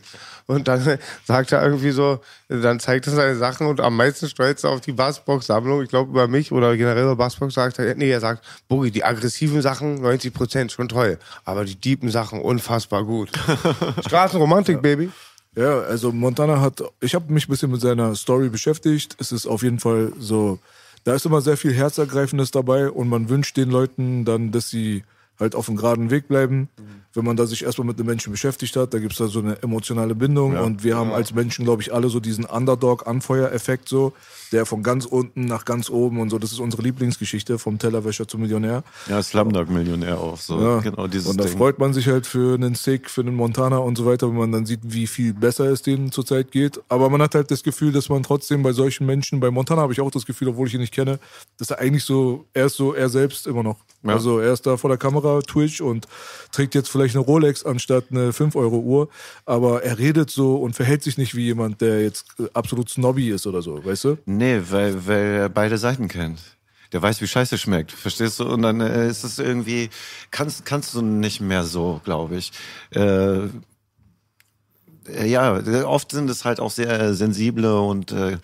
B: Und dann sagt er irgendwie so, dann zeigt er seine Sachen und am meisten stolz auf die Bassbox-Sammlung. Ich glaube, über mich oder generell über Bassbox sagt er, nee, er sagt, Boogie, die aggressiven Sachen 90 Prozent, schon toll. Aber die deepen Sachen unfassbar gut. Straßenromantik, Baby.
C: Ja, also Montana hat, ich habe mich ein bisschen mit seiner Story beschäftigt. Es ist auf jeden Fall so, da ist immer sehr viel Herzergreifendes dabei und man wünscht den Leuten dann, dass sie halt auf dem geraden Weg bleiben. Wenn man da sich erstmal mit einem Menschen beschäftigt hat, da gibt's da so eine emotionale Bindung und wir haben als Menschen, glaube ich, alle so diesen Underdog-Anfeuereffekt so, der von ganz unten nach ganz oben und so, das ist unsere Lieblingsgeschichte, vom Tellerwäscher zum Millionär.
D: Ja, Slumdog-Millionär auch so.
C: Ja.
D: Genau dieses
C: und da
D: Ding.
C: freut man sich halt für einen Sick, für einen Montana und so weiter, wenn man dann sieht, wie viel besser es denen zurzeit geht. Aber man hat halt das Gefühl, dass man trotzdem bei solchen Menschen, bei Montana habe ich auch das Gefühl, obwohl ich ihn nicht kenne, dass er eigentlich so, er ist so er selbst immer noch.
D: Ja.
C: Also er ist da vor der Kamera, Twitch und trägt jetzt vielleicht eine Rolex anstatt eine 5-Euro-Uhr, aber er redet so und verhält sich nicht wie jemand, der jetzt äh, absolut snobby ist oder so, weißt du?
D: Nee, weil, weil er beide Seiten kennt. Der weiß, wie scheiße schmeckt, verstehst du? Und dann äh, ist es irgendwie, kannst, kannst du nicht mehr so, glaube ich. Äh, äh, ja, oft sind es halt auch sehr sensible und äh,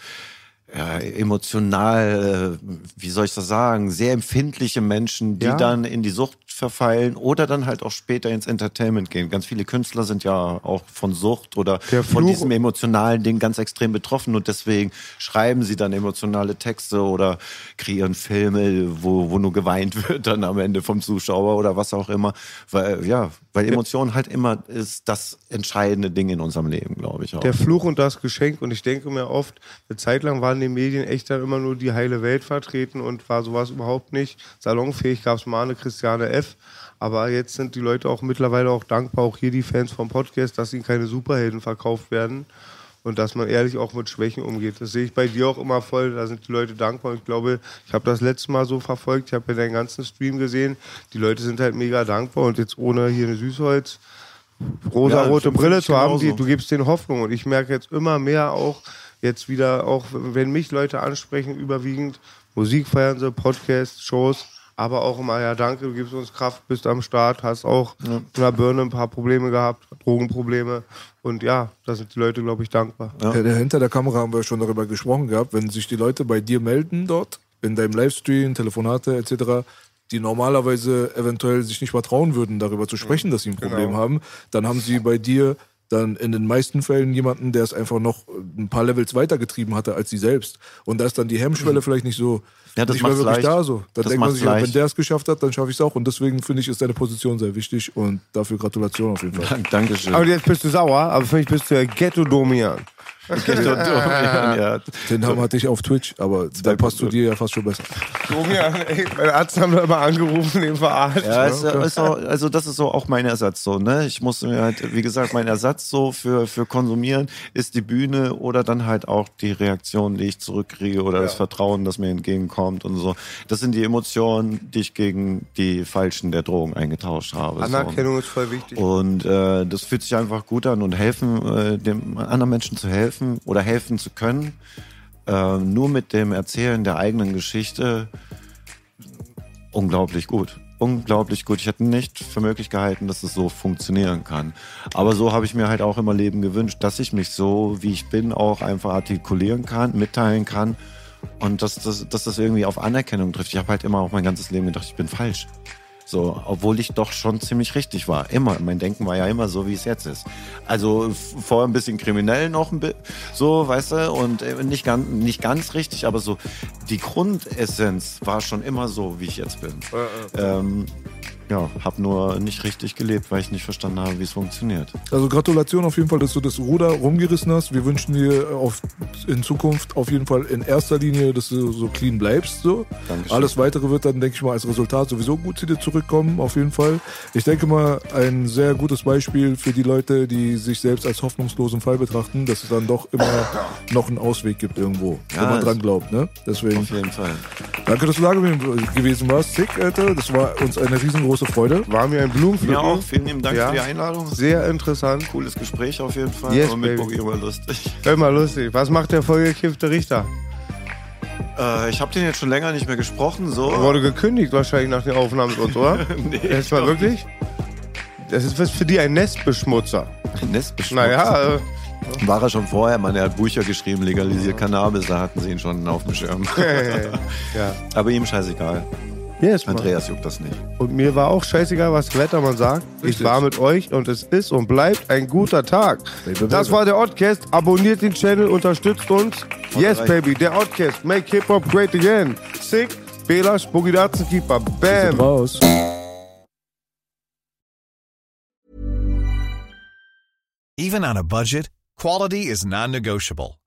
D: ja, emotional, äh, wie soll ich das sagen, sehr empfindliche Menschen, die
B: Ja.
D: dann in die Sucht verfallen oder dann halt auch später ins Entertainment gehen. Ganz viele Künstler sind ja auch von Sucht oder
B: Der
D: von diesem emotionalen Ding ganz extrem betroffen und deswegen schreiben sie dann emotionale Texte oder kreieren Filme, wo, wo nur geweint wird dann am Ende vom Zuschauer oder was auch immer. Weil, ja, weil Emotion halt immer ist das entscheidende Ding in unserem Leben, glaube ich auch.
B: Der Fluch und das Geschenk. Und ich denke mir oft, eine Zeit lang waren die Medien echt dann immer nur die heile Welt vertreten und war sowas überhaupt nicht. Salonfähig gab es mal eine Christiane F. Aber jetzt sind die Leute auch mittlerweile auch dankbar, auch hier die Fans vom Podcast, dass ihnen keine Superhelden verkauft werden und dass man ehrlich auch mit Schwächen umgeht. Das sehe ich bei dir auch immer voll. Da sind die Leute dankbar. Und ich glaube, ich habe das letzte Mal so verfolgt. Ich habe ja deinen ganzen Stream gesehen. Die Leute sind halt mega dankbar und jetzt ohne hier eine Süßholz rosa-rote
D: Ja,
B: Brille zu haben, die, du gibst denen Hoffnung. Und ich merke jetzt immer mehr auch, jetzt wieder, auch wenn mich Leute ansprechen, überwiegend Musik feiern sie, Podcasts, Shows, aber auch immer, ja, danke, du gibst uns Kraft, bist am Start, hast auch in der Birne ein paar Probleme gehabt, Drogenprobleme. Und ja, da sind die Leute, glaube ich, dankbar.
C: Ja. der- Hinter der Kamera haben wir schon darüber gesprochen gehabt, wenn sich die Leute bei dir melden dort, in deinem Livestream, Telefonate etc., die normalerweise eventuell sich nicht mal trauen würden, darüber zu sprechen, dass sie ein Problem
B: Genau.
C: haben, dann haben sie bei dir dann in den meisten Fällen jemanden, der es einfach noch ein paar Levels weitergetrieben hatte als sie selbst. Und da ist dann die Hemmschwelle vielleicht nicht so
D: Ja, das
C: nicht mehr wirklich
D: leicht.
C: da so. Dann
D: Das
C: denkt man sich, ja, wenn
D: leicht.
C: der es geschafft hat, dann schaffe ich es auch. Und deswegen finde ich, ist deine Position sehr wichtig und dafür Gratulation auf jeden Fall.
D: Dank- Dankeschön.
B: Aber jetzt bist du sauer, aber für mich bist du ja Ghetto-Domian.
D: ja,
C: Den Namen hatte ich auf Twitch, aber da passt du dir ja fast schon besser.
B: Domian, ey, meine Arzt haben da immer angerufen, den verarscht.
D: Ja, ist, ist auch, also das ist so auch mein Ersatz so, ne? Ich muss mir halt, wie gesagt, mein Ersatz so für, für konsumieren ist die Bühne oder dann halt auch die Reaktion, die ich zurückkriege oder das Vertrauen, das mir entgegenkommt und so. Das sind die Emotionen, die ich gegen die falschen der Drogen eingetauscht habe.
B: Anerkennung ist voll wichtig.
D: So. Und äh, das fühlt sich einfach gut an und helfen, äh, dem anderen Menschen zu helfen oder helfen zu können. Äh, nur mit dem Erzählen der eigenen Geschichte unglaublich gut. Unglaublich gut. Ich hätte nicht für möglich gehalten, dass es so funktionieren kann. Aber so habe ich mir halt auch immer Leben gewünscht, dass ich mich so, wie ich bin, auch einfach artikulieren kann, mitteilen kann und dass, dass, dass das irgendwie auf Anerkennung trifft. Ich habe halt immer auch mein ganzes Leben gedacht, ich bin falsch. So, obwohl ich doch schon ziemlich richtig war. Immer. Mein Denken war ja immer so, wie es jetzt ist. Also vorher ein bisschen kriminell noch ein bisschen, so, weißt du, und äh, nicht ganz, nicht ganz richtig, aber so die Grundessenz war schon immer so, wie ich jetzt bin. Ähm, ja, hab nur nicht richtig gelebt, weil ich nicht verstanden habe, wie es funktioniert.
C: Also Gratulation auf jeden Fall, dass du das Ruder rumgerissen hast. Wir wünschen dir auf, in Zukunft auf jeden Fall in erster Linie, dass du so clean bleibst. So.
D: Dankeschön.
C: Alles Weitere wird dann, denke ich mal, als Resultat sowieso gut zu dir zurückkommen, auf jeden Fall. Ich denke mal, ein sehr gutes Beispiel für die Leute, die sich selbst als hoffnungslosen Fall betrachten, dass es dann doch immer noch einen Ausweg gibt irgendwo,
D: Ja,
C: wenn man dran glaubt. Ne? Deswegen
D: Auf jeden Fall.
C: danke, dass du da gew- gewesen warst. Sick, Alter. Das war uns eine riesengroße Freude.
B: War mir ein Blumenpflücken.
D: Mir auch. Vielen lieben Dank
B: Ja.
D: für die Einladung.
B: Sehr interessant.
D: Cooles Gespräch auf jeden Fall.
B: Yes,
D: Aber mit. Boogie immer lustig.
B: Immer lustig. Was macht der vollgekiffte Richter?
D: Äh, ich habe den jetzt schon länger nicht mehr gesprochen. So.
B: Wurde gekündigt wahrscheinlich nach den Aufnahmen mit uns, oder?
D: Nee,
B: Jetzt mal wirklich? Das ist was für die ein Nestbeschmutzer.
D: Nestbeschmutzer.
B: Naja, äh,
D: War er schon vorher, man, er hat Bücher geschrieben, legalisiert Cannabis, da hatten sie ihn schon auf dem Schirm.
B: ja.
D: Aber ihm scheißegal.
B: Mir ist
D: Andreas mal. juckt das nicht.
B: Und mir war auch scheißegal, was Wettermann sagt.
C: Richtig.
B: Ich war mit euch und es ist und bleibt ein guter Tag.
C: Baby,
B: das war der Oddcast. Abonniert den Channel, unterstützt uns. Und yes,
D: rein.
B: baby, der Oddcast. Make Hip-Hop great again. Sick,
C: Bela, Spugidatzenkeeper.
B: Bam.
C: Raus.
E: Even on a budget, quality is non-negotiable.